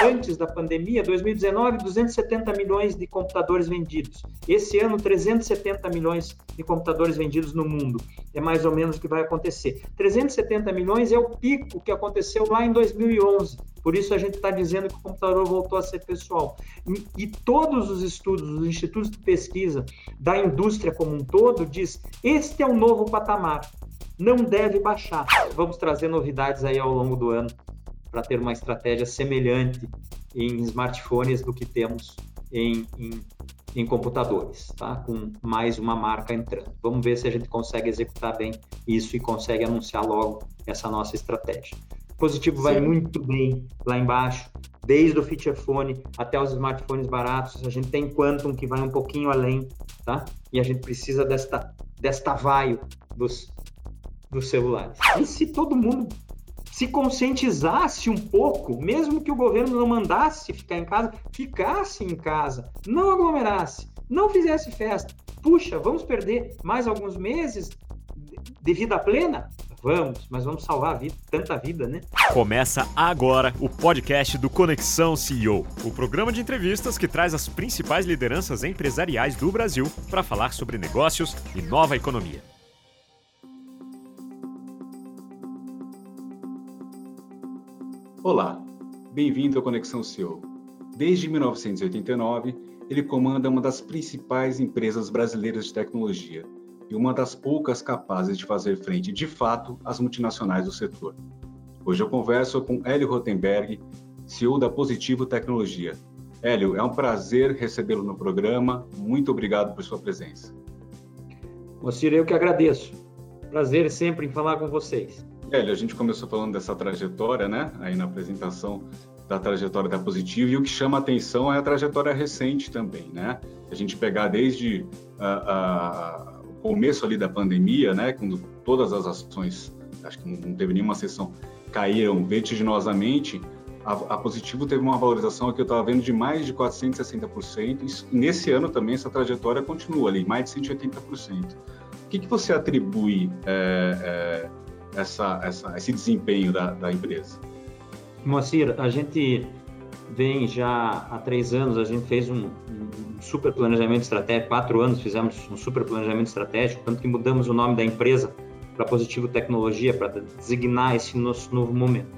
Antes da pandemia, 2019, 270 milhões de computadores vendidos. Esse ano, 370 milhões de computadores vendidos no mundo. É mais ou menos o que vai acontecer. 370 milhões é o pico que aconteceu lá em 2011. Por isso a gente está dizendo que o computador voltou a ser pessoal. E, e, todos os estudos, os institutos de pesquisa da indústria como um todo diz este é o novo patamar, não deve baixar. Vamos trazer novidades aí ao longo do ano para ter uma estratégia semelhante em smartphones do que temos em, em, em, computadores, tá? com mais uma marca entrando. Vamos ver se a gente consegue executar bem isso e consegue anunciar logo essa nossa estratégia. O positivo Sim. vai muito bem lá embaixo, desde o feature phone até os smartphones baratos. A gente tem Quantum que vai um pouquinho além, tá? E a gente precisa desta, desta vaio dos, dos celulares. E se todo mundo se conscientizasse um pouco, mesmo que o governo não mandasse ficar em casa, ficasse em casa, não aglomerasse, não fizesse festa. Puxa, vamos perder mais alguns meses de vida plena? Vamos, mas vamos salvar a vida, tanta vida, né? Começa agora o podcast do Conexão CEO, o programa de entrevistas que traz as principais lideranças empresariais do Brasil para falar sobre negócios e nova economia. Olá, bem-vindo ao Conexão CEO. Desde 1989, ele comanda uma das principais empresas brasileiras de tecnologia e uma das poucas capazes de fazer frente de fato às multinacionais do setor. Hoje eu converso com Hélio Rotenberg, CEO da Positivo Tecnologia. Hélio, é um prazer recebê-lo no programa. Muito obrigado por sua presença. Moacir, eu que agradeço. Prazer sempre em falar com vocês. Hélio, a gente começou falando dessa trajetória, né? Aí na apresentação da trajetória da Positivo, e o que chama atenção é a trajetória recente também, né? A gente pegar desde o começo ali da pandemia, né? Quando todas as ações, acho que não teve nenhuma sessão, caíram vertiginosamente, a, a Positivo teve uma valorização que eu estava vendo de mais de 460%, e nesse ano também essa trajetória continua ali, mais de 180%. O que, que você atribui é, é, essa, essa, esse desempenho da, da empresa? Moacir, a gente vem já há três anos, a gente fez um, um, super planejamento estratégico, quatro anos fizemos um super planejamento estratégico, tanto que mudamos o nome da empresa para Positivo Tecnologia, para designar esse nosso novo momento.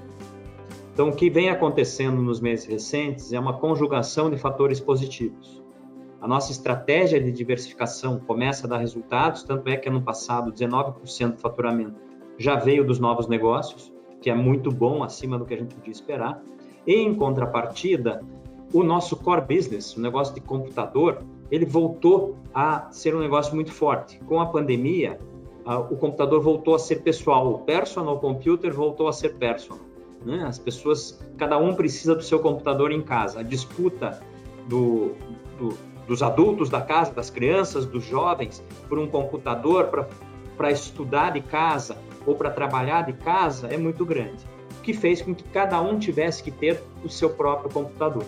Então, o que vem acontecendo nos meses recentes é uma conjugação de fatores positivos. A nossa estratégia de diversificação começa a dar resultados, tanto é que ano passado 19% do faturamento já veio dos novos negócios, que é muito bom, acima do que a gente podia esperar. E, em contrapartida, o nosso core business, o negócio de computador, ele voltou a ser um negócio muito forte. Com a pandemia, o computador voltou a ser pessoal, o personal computer voltou a ser personal. Né? As pessoas, cada um precisa do seu computador em casa. A disputa do, do, dos adultos da casa, das crianças, dos jovens, por um computador para estudar de casa, ou para trabalhar de casa é muito grande, o que fez com que cada um tivesse que ter o seu próprio computador.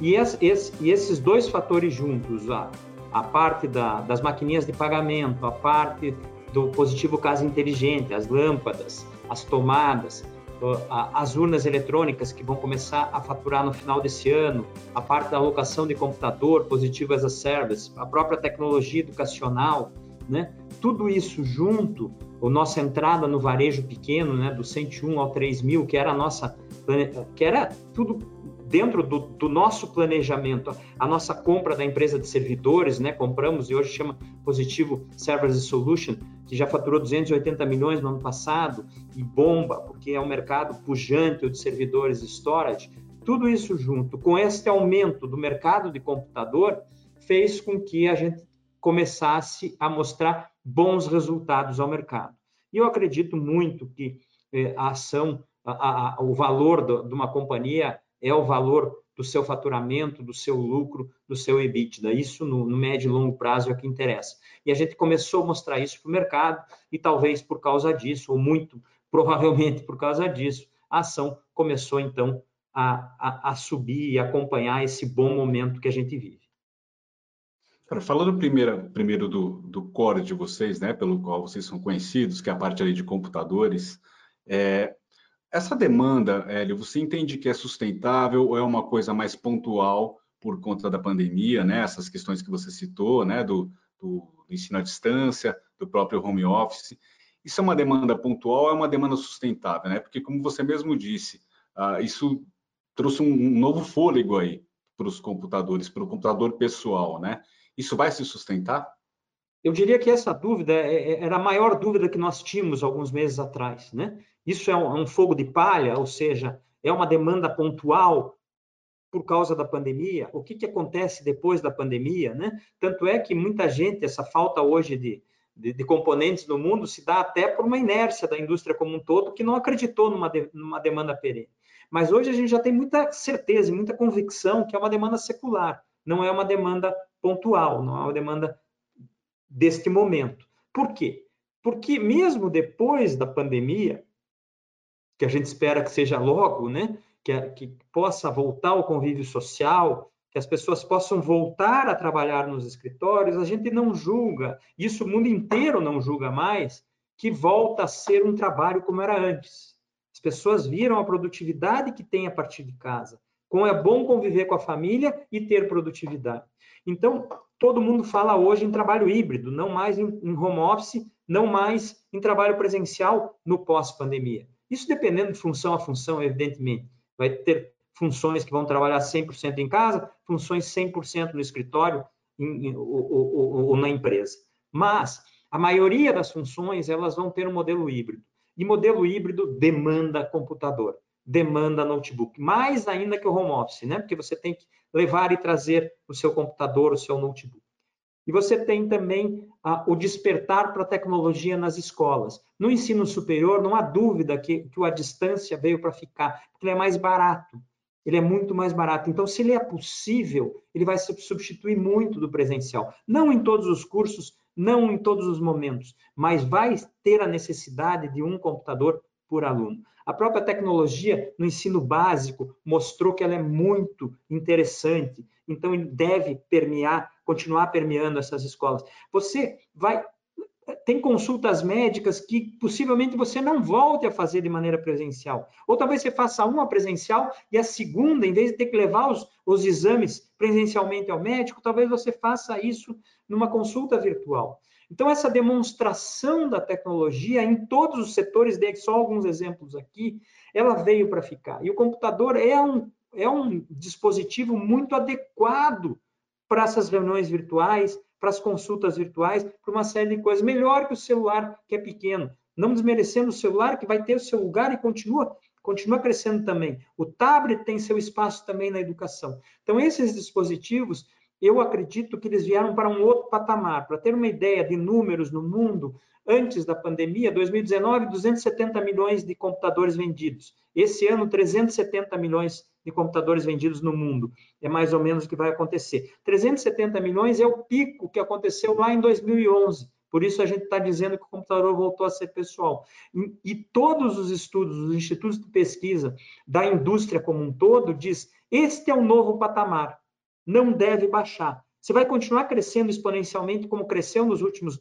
E, esse, e esses dois fatores juntos, a, a parte da, das maquininhas de pagamento, a parte do positivo casa inteligente, as lâmpadas, as tomadas, as urnas eletrônicas que vão começar a faturar no final desse ano, a parte da alocação de computador, positivo as a service, a própria tecnologia educacional, né? Tudo isso junto a nossa entrada no varejo pequeno, né, do 101 ao 3 mil, que era a nossa, que era tudo dentro do, do, nosso planejamento, a nossa compra da empresa de servidores, né, compramos e hoje chama Positivo Servers Solution, que já faturou 280 milhões no ano passado e bomba, porque é um mercado pujante de servidores e storage. Tudo isso junto com este aumento do mercado de computador fez com que a gente começasse a mostrar bons resultados ao mercado. E eu acredito muito que eh, a ação, a, a, o valor de uma companhia é o valor do seu faturamento, do seu lucro, do seu EBITDA. Isso no, no médio e longo prazo é o que interessa. E a gente começou a mostrar isso para o mercado e talvez por causa disso, ou muito provavelmente por causa disso, a ação começou então a, a, a subir e acompanhar esse bom momento que a gente vive. Cara, falando primeiro, primeiro do, do core de vocês, né, pelo qual vocês são conhecidos, que é a parte ali de computadores, é, essa demanda, Hélio, você entende que é sustentável ou é uma coisa mais pontual por conta da pandemia, né? Essas questões que você citou, né? Do, do ensino à distância, do próprio home office. Isso é uma demanda pontual ou é uma demanda sustentável, né? Porque, como você mesmo disse, uh, isso trouxe um, um novo fôlego aí para os computadores, para o computador pessoal, né? Isso vai se sustentar? Eu diria que essa dúvida é, é, era a maior dúvida que nós tínhamos alguns meses atrás, né? Isso é um, fogo de palha, ou seja, é uma demanda pontual por causa da pandemia? O que, que acontece depois da pandemia, né? Tanto é que muita gente, essa falta hoje de, de, de, componentes no mundo se dá até por uma inércia da indústria como um todo, que não acreditou numa, de, numa demanda perene. Mas hoje a gente já tem muita certeza muita convicção que é uma demanda secular, não é uma demanda pontual, não é uma demanda deste momento. Por quê? Porque mesmo depois da pandemia, que a gente espera que seja logo, né, que, que possa voltar o convívio social, que as pessoas possam voltar a trabalhar nos escritórios, a gente não julga, isso o mundo inteiro não julga mais, que volta a ser um trabalho como era antes pessoas viram a produtividade que tem a partir de casa. Como é bom conviver com a família e ter produtividade. Então, todo mundo fala hoje em trabalho híbrido, não mais em, home office, não mais em trabalho presencial no pós-pandemia. Isso dependendo de função a função, evidentemente. Vai ter funções que vão trabalhar 100% em casa, funções 100% no escritório em, em, ou, ou, ou na empresa. Mas a maioria das funções elas vão ter um modelo híbrido. E modelo híbrido demanda computador, demanda notebook, mais ainda que o home office, né? Porque você tem que levar e trazer o seu computador, o seu notebook. E você tem também ah, o despertar para a tecnologia nas escolas. No ensino superior, não há dúvida que, que à distância veio para ficar, porque ele é mais barato. Ele é muito mais barato. Então, se ele é possível, ele vai substituir muito do presencial. Não em todos os cursos, não em todos os momentos, mas vai ter a necessidade de um computador por aluno. A própria tecnologia no ensino básico mostrou que ela é muito interessante, então deve permear, continuar permeando essas escolas. Você vai tem consultas médicas que possivelmente você não volte a fazer de maneira presencial. Ou talvez você faça uma presencial e a segunda, em vez de ter que levar os, os exames presencialmente ao médico, talvez você faça isso numa consulta virtual. Então, essa demonstração da tecnologia em todos os setores, dei só alguns exemplos aqui, ela veio para ficar. E o computador é um, é um dispositivo muito adequado para essas reuniões virtuais, para as consultas virtuais, para uma série de coisas. Melhor que o celular, que é pequeno. Não desmerecendo o celular, que vai ter o seu lugar e continua, continua crescendo também. O tablet tem seu espaço também na educação. Então, esses dispositivos, eu acredito que eles vieram para um outro patamar. Para ter uma ideia de números no mundo, antes da pandemia, 2019, 270 milhões de computadores vendidos. Esse ano, 370 milhões de computadores vendidos no mundo. É mais ou menos o que vai acontecer. 370 milhões é o pico que aconteceu lá em 2011. Por isso a gente está dizendo que o computador voltou a ser pessoal. E, todos os estudos, os institutos de pesquisa da indústria como um todo diz: este é um novo patamar, não deve baixar. Você vai continuar crescendo exponencialmente como cresceu nos últimos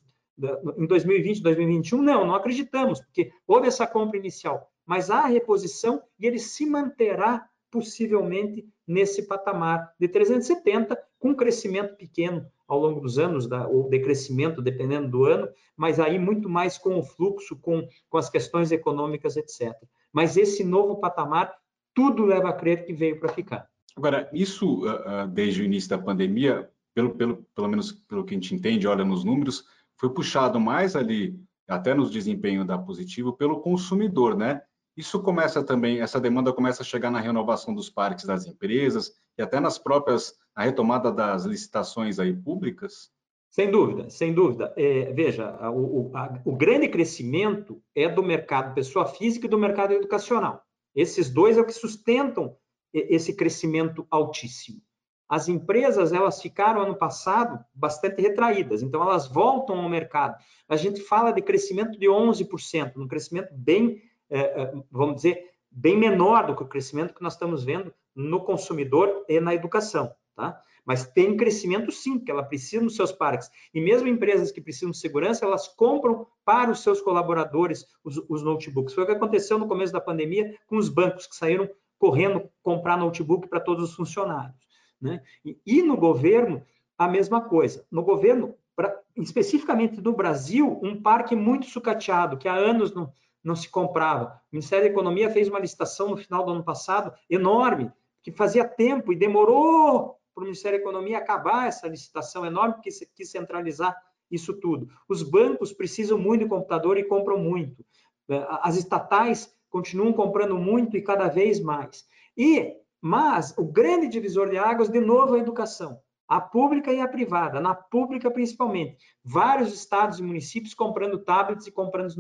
em 2020, 2021? Não, não acreditamos, porque houve essa compra inicial, mas há reposição e ele se manterá possivelmente nesse patamar de 370, com um crescimento pequeno ao longo dos anos, ou decrescimento, dependendo do ano, mas aí muito mais com o fluxo, com, com as questões econômicas, etc. Mas esse novo patamar, tudo leva a crer que veio para ficar. Agora, isso, ah, ah, desde o início da pandemia, pelo, pelo, pelo menos pelo que a gente entende, olha nos números, foi puxado mais ali, até nos desempenho da Positivo, pelo consumidor, né? Isso começa também, essa demanda começa a chegar na renovação dos parques das empresas e até nas próprias, na retomada das licitações aí públicas? Sem dúvida, sem dúvida. É, veja, o, o, a, o grande crescimento é do mercado pessoa física e do mercado educacional. Esses dois é o que sustentam esse crescimento altíssimo. As empresas, elas ficaram ano passado bastante retraídas, então elas voltam ao mercado. A gente fala de crescimento de 11%, um crescimento bem é, é, vamos dizer, bem menor do que o crescimento que nós estamos vendo no consumidor e na educação. Tá? Mas tem crescimento sim, que ela precisa nos seus parques. E mesmo empresas que precisam de segurança, elas compram para os seus colaboradores os, os notebooks. Foi o que aconteceu no começo da pandemia com os bancos que saíram correndo comprar notebook para todos os funcionários. Né? E, no governo, a mesma coisa. No governo, pra, especificamente no Brasil, um parque muito sucateado, que há anos não, não se comprava. O Ministério da Economia fez uma licitação no final do ano passado enorme, que fazia tempo e demorou para o Ministério da Economia acabar essa licitação enorme, porque quis centralizar isso tudo. Os bancos precisam muito de computador e compram muito. É, as estatais continuam comprando muito e cada vez mais. E, mas o grande divisor de águas, de novo, é a educação a pública e a privada, na pública principalmente. Vários estados e municípios comprando tablets e comprando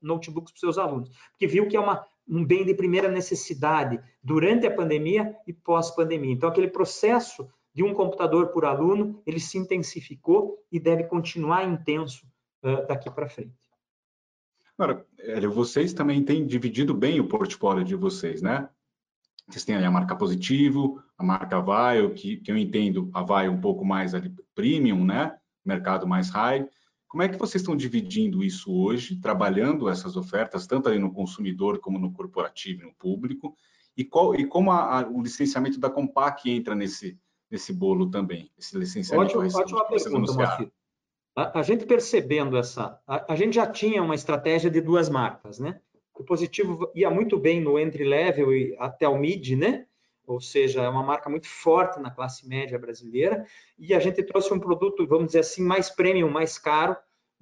notebooks para seus alunos, porque viu que é uma, um bem de primeira necessidade durante a pandemia e pós-pandemia. Então, aquele processo de um computador por aluno, ele se intensificou e deve continuar intenso uh, daqui para frente. Agora, Hélio, vocês também têm dividido bem o portfólio de vocês, né? Vocês têm ali a marca Positivo, a marca Vaio, que, que eu entendo a Vaio um pouco mais ali premium, né? Mercado mais high. Como é que vocês estão dividindo isso hoje, trabalhando essas ofertas, tanto ali no consumidor como no corporativo e no público? E, qual, e como a, a, o licenciamento da Compaq entra nesse, nesse bolo também? Esse licenciamento Ótimo, ótima pergunta, Moacir. A, a, gente percebendo essa... A, a gente já tinha uma estratégia de duas marcas, né? O positivo ia muito bem no entry level e até o mid, né? Ou seja, é uma marca muito forte na classe média brasileira. E a gente trouxe um produto, vamos dizer assim, mais premium, mais caro,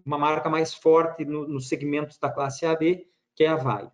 uma marca mais forte nos no segmentos da classe AB, que é a Vai.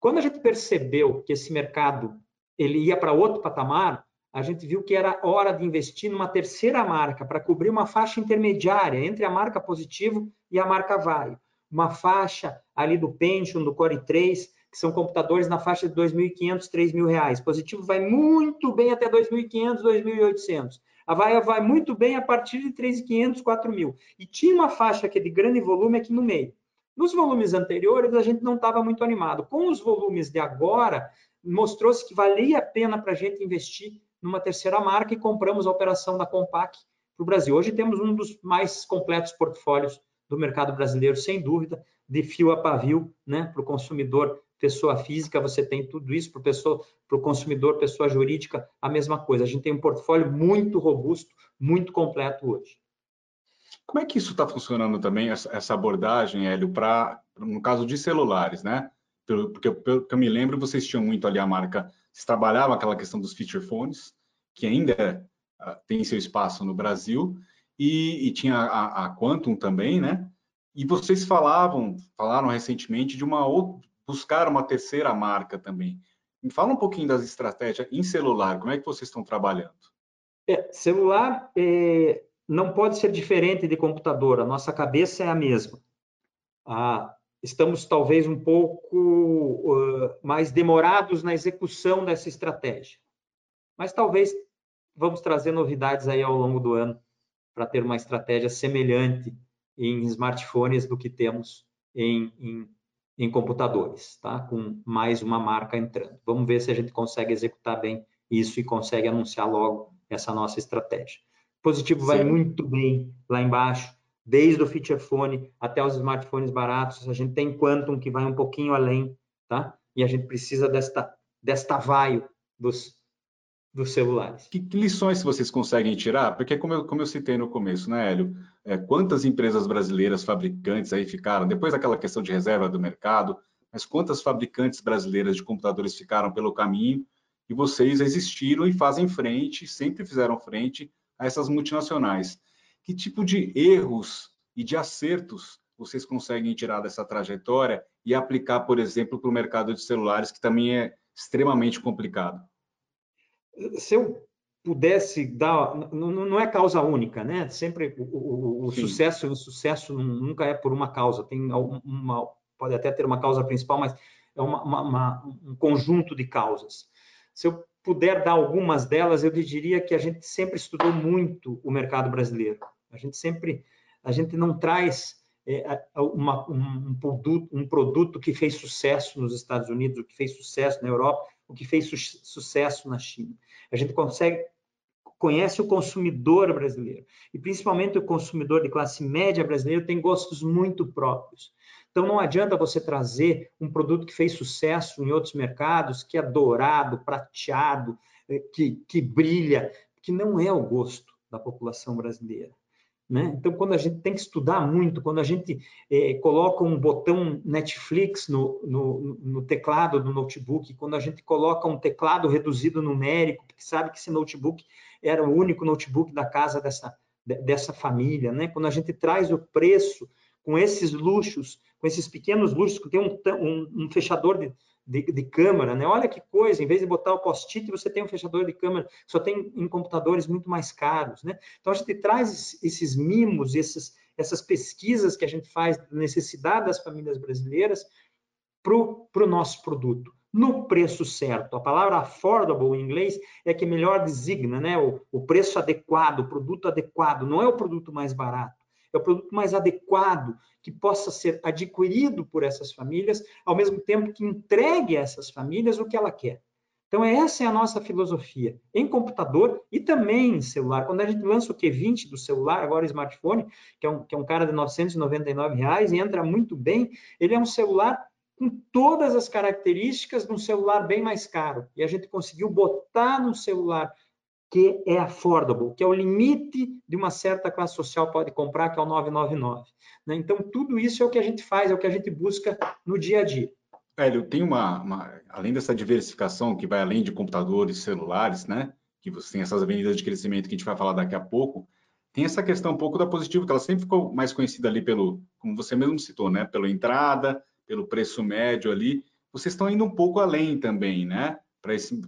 Quando a gente percebeu que esse mercado ele ia para outro patamar, a gente viu que era hora de investir numa terceira marca para cobrir uma faixa intermediária entre a marca Positivo e a marca Vai uma faixa ali do Pentium, do Core 3, que são computadores na faixa de 2.500, 3.000 reais. Positivo vai muito bem até 2.500, 2.800. A Vaia vai muito bem a partir de 3.500, 4.000. E tinha uma faixa aqui de grande volume aqui no meio. Nos volumes anteriores, a gente não estava muito animado. Com os volumes de agora, mostrou-se que valia a pena para a gente investir numa terceira marca e compramos a operação da Compaq para o Brasil. Hoje temos um dos mais completos portfólios do mercado brasileiro, sem dúvida, de fio a pavio, né? Para o consumidor, pessoa física, você tem tudo isso, para o consumidor, pessoa jurídica, a mesma coisa. A gente tem um portfólio muito robusto, muito completo hoje. Como é que isso está funcionando também, essa abordagem, Hélio, para, no caso de celulares, né? Porque, eu me lembro, vocês tinham muito ali a marca, vocês trabalhavam aquela questão dos feature phones, que ainda uh, tem seu espaço no Brasil, e, e tinha a, a, Quantum também, né? E vocês falavam, falaram recentemente de uma outra, buscar uma terceira marca também. Me fala um pouquinho das estratégias em celular, como é que vocês estão trabalhando? É, celular é, não pode ser diferente de computador, a nossa cabeça é a mesma. Ah, estamos talvez um pouco uh, mais demorados na execução dessa estratégia, mas talvez vamos trazer novidades aí ao longo do ano para ter uma estratégia semelhante em smartphones do que temos em, em, em, computadores, tá? com mais uma marca entrando. Vamos ver se a gente consegue executar bem isso e consegue anunciar logo essa nossa estratégia. Positivo Sim. vai muito bem lá embaixo, desde o feature phone até os smartphones baratos. A gente tem Quantum que vai um pouquinho além, tá? E a gente precisa desta, desta vaio dos, dos celulares. Que, que, lições vocês conseguem tirar? Porque, como eu, como eu citei no começo, né, Hélio? É, quantas empresas brasileiras fabricantes aí ficaram, depois daquela questão de reserva do mercado, mas quantas fabricantes brasileiras de computadores ficaram pelo caminho e vocês existiram e fazem frente, sempre fizeram frente a essas multinacionais. Que tipo de erros e de acertos vocês conseguem tirar dessa trajetória e aplicar, por exemplo, para o mercado de celulares, que também é extremamente complicado? se eu pudesse dar, não, é causa única, né? Sempre o, o, o sucesso e o insucesso nunca é por uma causa. Tem uma, pode até ter uma causa principal, mas é uma, uma, uma, um conjunto de causas. Se eu puder dar algumas delas, eu diria que a gente sempre estudou muito o mercado brasileiro. A gente sempre, a gente não traz é, uma, um, produto, um produto que fez sucesso nos Estados Unidos, o que fez sucesso na Europa, o que fez su sucesso na China. A gente consegue conhece o consumidor brasileiro. E principalmente o consumidor de classe média brasileiro tem gostos muito próprios. Então não adianta você trazer um produto que fez sucesso em outros mercados, que é dourado, prateado, eh, que, que brilha, que não é o gosto da população brasileira. Né? Então, quando a gente tem que estudar muito, quando a gente é, coloca um botão Netflix no, no, no, teclado do notebook, quando a gente coloca um teclado reduzido numérico, porque sabe que esse notebook era o único notebook da casa dessa, dessa família, né? quando a gente traz o preço com esses luxos, com esses pequenos luxos, que tem um, um, um fechador de, de, de, câmera, né? Olha que coisa, em vez de botar o post-it, você tem um fechador de câmera, só tem em computadores muito mais caros, né? Então a gente traz esses mimos, esses, essas pesquisas que a gente faz da necessidade das famílias brasileiras para o nosso produto no preço certo. A palavra affordable em inglês é que melhor designa, né? O, o preço adequado, o produto adequado, não é o produto mais barato é o produto mais adequado que possa ser adquirido por essas famílias, ao mesmo tempo que entregue a essas famílias o que ela quer. Então, essa é a nossa filosofia, em computador e também em celular. Quando a gente lança o Q20 do celular, agora o smartphone, que é um, que é um cara de 999 reais e entra muito bem, ele é um celular com todas as características de um celular bem mais caro. E a gente conseguiu botar no celular que é affordable, que é o limite de uma certa classe social pode comprar, que é o 999. Né? Então, tudo isso é o que a gente faz, é o que a gente busca no dia a dia. Hélio, tem uma, uma, além dessa diversificação que vai além de computadores, celulares, né? Que você tem essas avenidas de crescimento que a gente vai falar daqui a pouco, tem essa questão um pouco da positivo, que ela sempre ficou mais conhecida ali pelo, como você mesmo citou, né? Pela entrada, pelo preço médio ali. Vocês estão indo um pouco além também, né? Para esse,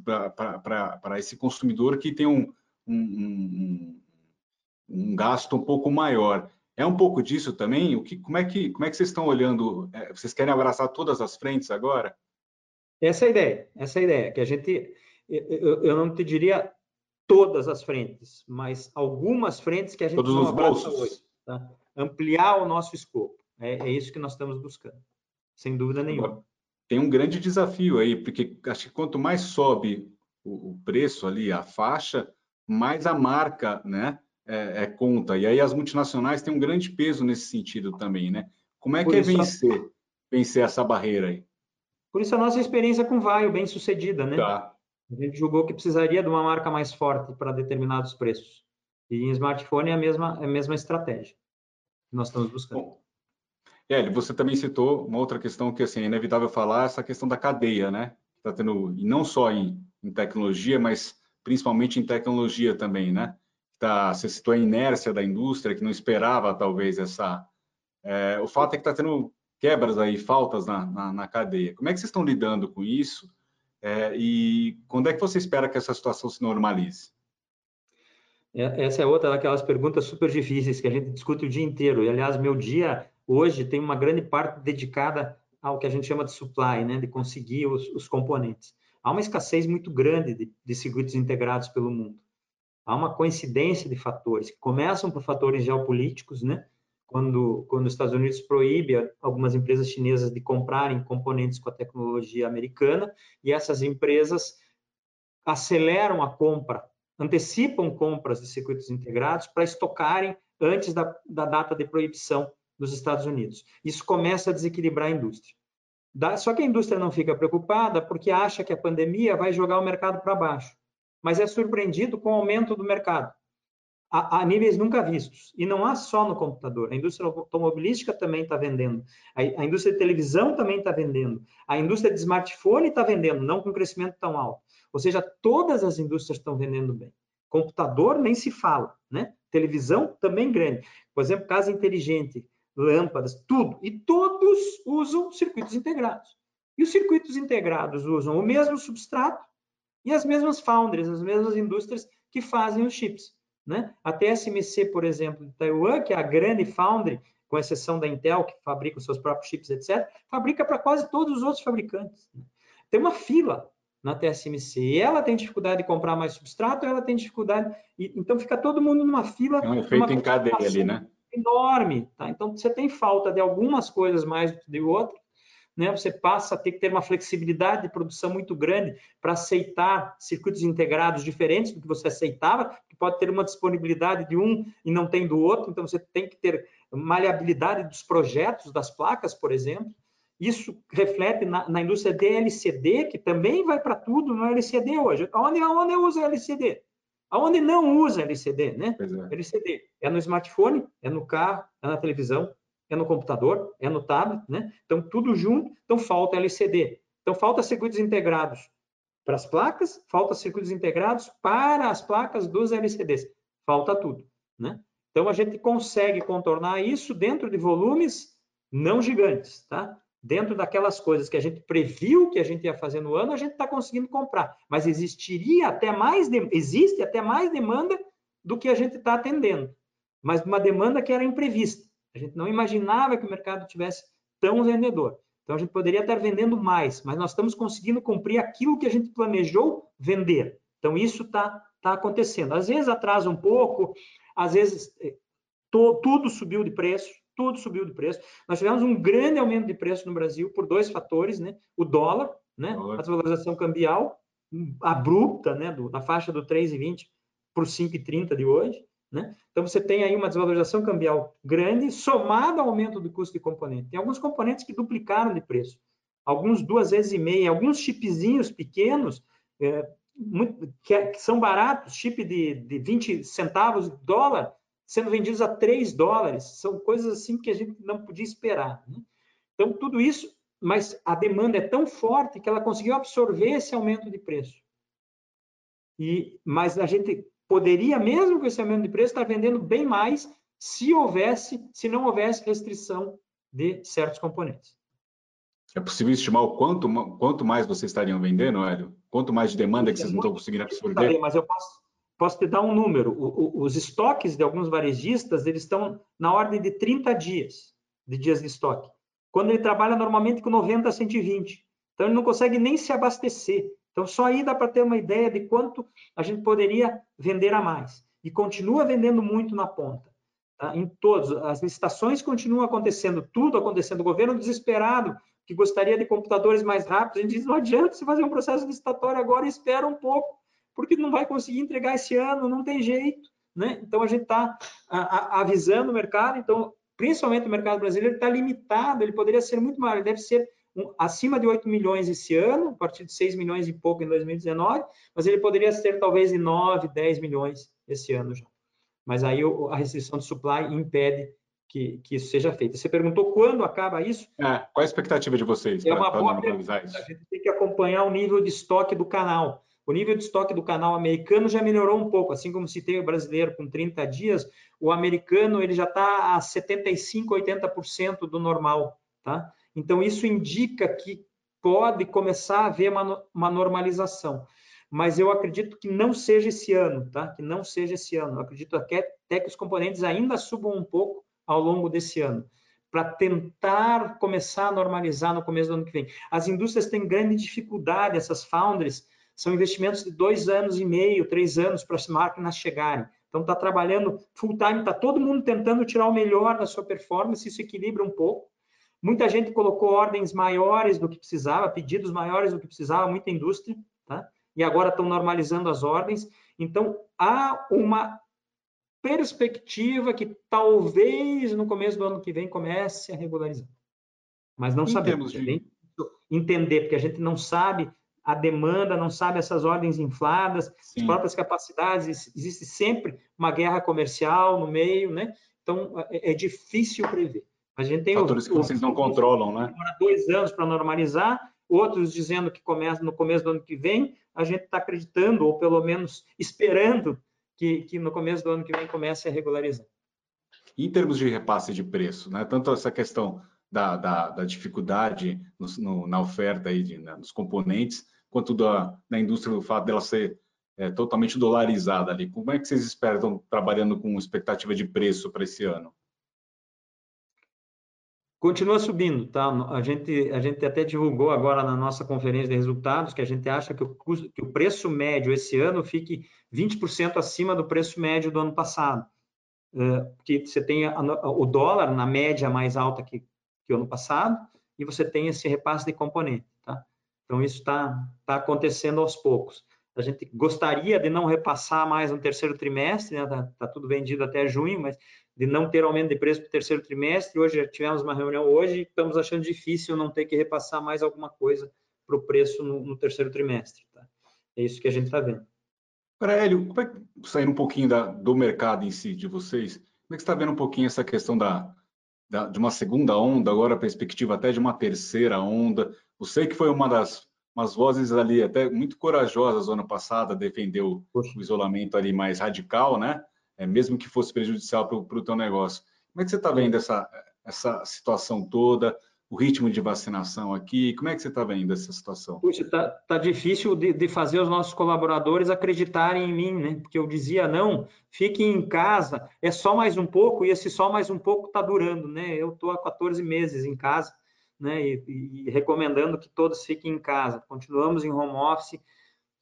esse consumidor que tem um, um, um, um, gasto um pouco maior. É um pouco disso também? O que, como, é que, como é que vocês estão olhando? É, vocês querem abraçar todas as frentes agora? Essa é a ideia, essa é a ideia, que a gente, eu, eu não te diria todas as frentes, mas algumas frentes que a gente Todos não abraça hoje. Tá? Ampliar o nosso escopo, é, é, isso que nós estamos buscando, sem dúvida nenhuma tem um grande desafio aí, porque acho que quanto mais sobe o, o preço ali, a faixa, mais a marca né, é, é, conta. E aí as multinacionais têm um grande peso nesse sentido também, né? Como é que é vencer, vencer essa barreira aí? Por isso a nossa experiência com Vaio, bem sucedida, né? Tá. A gente julgou que precisaria de uma marca mais forte para determinados preços. E em smartphone é a mesma, é a mesma estratégia que nós estamos buscando. Bom, Hélio, você também citou uma outra questão que assim, é inevitável falar, essa questão da cadeia, né? Está tendo, e não só em, em, tecnologia, mas principalmente em tecnologia também, né? Tá, você citou a inércia da indústria, que não esperava talvez essa. É, o fato é que está tendo quebras aí, faltas na, na, na, cadeia. Como é que vocês estão lidando com isso? É, e quando é que você espera que essa situação se normalize? É, essa é outra daquelas perguntas super difíceis que a gente discute o dia inteiro. E, aliás, meu dia hoje tem uma grande parte dedicada ao que a gente chama de supply, né, de conseguir os, os componentes. Há uma escassez muito grande de, de, circuitos integrados pelo mundo. Há uma coincidência de fatores que começam por fatores geopolíticos, né, quando, quando os Estados Unidos proíbe algumas empresas chinesas de comprarem componentes com a tecnologia americana, e essas empresas aceleram a compra, antecipam compras de circuitos integrados para estocarem antes da, da data de proibição dos Estados Unidos. Isso começa a desequilibrar a indústria. Só que a indústria não fica preocupada porque acha que a pandemia vai jogar o mercado para baixo, mas é surpreendido com o aumento do mercado a, a, níveis nunca vistos. E não há só no computador. A indústria automobilística também está vendendo. A, a, indústria de televisão também está vendendo. A indústria de smartphone está vendendo, não com crescimento tão alto. Ou seja, todas as indústrias estão vendendo bem. Computador nem se fala, né? Televisão também grande. Por exemplo, casa inteligente lâmpadas, tudo. E todos usam circuitos integrados. E os circuitos integrados usam o mesmo substrato e as mesmas foundries, as mesmas indústrias que fazem os chips. Né? A TSMC, por exemplo, de Taiwan, que é a grande foundry, com exceção da Intel, que fabrica os seus próprios chips, etc., fabrica para quase todos os outros fabricantes. Tem uma fila na TSMC. E ela tem dificuldade de comprar mais substrato, ela tem dificuldade. E, então fica todo mundo numa fila. É um efeito em cadeia ali, né? Enorme, tá? Então você tem falta de algumas coisas mais do que de outras, né, você passa a ter que ter uma flexibilidade de produção muito grande para aceitar circuitos integrados diferentes do que você aceitava, que pode ter uma disponibilidade de um e não tem do outro, então você tem que ter maleabilidade dos projetos das placas, por exemplo. Isso reflete na, na indústria de LCD, que também vai para tudo no LCD hoje. Onde, onde usa LCD? Aonde não usa LCD, né? É. LCD é no smartphone, é no carro, é na televisão, é no computador, é no tablet, né? Então, tudo junto, então falta LCD. Então, falta circuitos integrados para as placas, falta circuitos integrados para as placas dos LCDs. Falta tudo, né? Então, a gente consegue contornar isso dentro de volumes não gigantes, tá? Dentro daquelas coisas que a gente previu que a gente ia fazer no ano, a gente está conseguindo comprar. Mas existiria até mais, existe até mais demanda do que a gente está atendendo. Mas uma demanda que era imprevista. A gente não imaginava que o mercado tivesse tão vendedor. Então a gente poderia estar vendendo mais, mas nós estamos conseguindo cumprir aquilo que a gente planejou vender. Então isso está tá acontecendo. Às vezes atrasa um pouco, às vezes eh, to, tudo subiu de preço, tudo subiu de preço. Nós tivemos um grande aumento de preço no Brasil por dois fatores, né? O dólar, né? A desvalorização cambial abrupta, né? Do, na faixa do 3,20 por 5,30 de hoje, né? Então você tem aí uma desvalorização cambial grande, somada ao aumento do custo de componente. Tem alguns componentes que duplicaram de preço, alguns duas vezes e meia, alguns chipzinhos pequenos é, muito, que, é, que, são baratos, chip de, de 20 centavos de dólar, sendo vendidos a 3 dólares. São coisas assim que a gente não podia esperar. Né? Então, tudo isso, mas a demanda é tão forte que ela conseguiu absorver esse aumento de preço. E, mas a gente poderia, mesmo com esse aumento de preço, estar vendendo bem mais se houvesse, se não houvesse restrição de certos componentes. É possível estimar o quanto, quanto mais vocês estariam vendendo, Hélio? Quanto mais de demanda que vocês não estão conseguindo absorver? Mas eu posso, Posso te dar um número. O, o, os estoques de alguns varejistas, eles estão na ordem de 30 dias, de dias de estoque. Quando ele trabalha normalmente com 90 a 120. Então, ele não consegue nem se abastecer. Então, só aí dá para ter uma ideia de quanto a gente poderia vender a mais. E continua vendendo muito na ponta. Tá? Em todos. As licitações continuam acontecendo, tudo acontecendo. O governo desesperado, que gostaria de computadores mais rápidos, a gente diz, não adianta você fazer um processo licitatório agora, espera um pouco porque não vai conseguir entregar esse ano, não tem jeito. Né? Então, a gente está avisando o mercado, então, principalmente o mercado brasileiro está limitado, ele poderia ser muito maior, ele deve ser um, acima de 8 milhões esse ano, a partir de 6 milhões e pouco em 2019, mas ele poderia ser talvez de 9, 10 milhões esse ano já. Mas aí a restrição de supply impede que, que, isso seja feito. Você perguntou quando acaba isso? É, qual a expectativa de vocês é para normalizar isso? A gente tem que acompanhar o nível de estoque do canal. O nível de estoque do canal americano já melhorou um pouco, assim como tem o brasileiro com 30 dias, o americano ele já está a 75, 80% do normal, tá? Então isso indica que pode começar a haver uma, uma normalização, mas eu acredito que não seja esse ano, tá? Que não seja esse ano. Eu acredito até que os componentes ainda subam um pouco ao longo desse ano para tentar começar a normalizar no começo do ano que vem. As indústrias têm grande dificuldade, essas foundries, são investimentos de dois anos e meio, três anos para as máquinas chegarem. Então, está trabalhando full time, está todo mundo tentando tirar o melhor da sua performance, isso equilibra um pouco. Muita gente colocou ordens maiores do que precisava, pedidos maiores do que precisava, muita indústria, tá? E agora estão normalizando as ordens. Então, há uma perspectiva que talvez no começo do ano que vem comece a regularizar. Mas não em sabemos. De... Entender, porque a gente não sabe a demanda, não sabe essas ordens infladas, Sim. as próprias capacidades, existe sempre uma guerra comercial no meio, né? Então, é, é difícil prever. A gente tem fatores o, que vocês não controlam, né? Demora dois anos para normalizar, outros dizendo que começa no começo do ano que vem. A gente está acreditando, ou pelo menos esperando, que, que no começo do ano que vem comece a regularizar. Em termos de repasse de preço, né? Tanto essa questão da, da, da dificuldade no, no, na oferta aí de, né, nos componentes, quanto da, da indústria, do fato dela ser é, totalmente dolarizada ali. Como é que vocês esperam trabalhando com expectativa de preço para esse ano? Continua subindo, tá? A gente, a gente até divulgou agora na nossa conferência de resultados que a gente acha que o, custo, que o preço médio esse ano fique 20% acima do preço médio do ano passado. Uh, porque você tem a, a, o dólar na média mais alta que, que o ano passado, e você tem esse repasse de componente, tá? Então, isso está tá acontecendo aos poucos. A gente gostaria de não repassar mais no terceiro trimestre, né? Tá, tá tudo vendido até junho, mas de não ter aumento de preço para o terceiro trimestre. Hoje tivemos uma reunião hoje, estamos achando difícil não ter que repassar mais alguma coisa para o preço no, no, terceiro trimestre. Tá? É isso que a gente está vendo. Para Hélio, como é que, saindo um pouquinho da, do mercado em si, de vocês, como é que você está vendo um pouquinho essa questão da, da, de uma segunda onda, agora a perspectiva até de uma terceira onda? Eu sei que foi uma das umas vozes ali até muito corajosas ano passado, defendeu o isolamento ali mais radical, né? É, mesmo que fosse prejudicial para o teu negócio. Como é que você está vendo essa, essa situação toda? O ritmo de vacinação aqui? Como é que você está vendo essa situação? Puxa, está tá difícil de, de, fazer os nossos colaboradores acreditarem em mim, né? Porque eu dizia, não, fiquem em casa, é só mais um pouco, e esse só mais um pouco está durando, né? Eu estou há 14 meses em casa, né? E, e, recomendando que todos fiquem em casa. Continuamos em home office,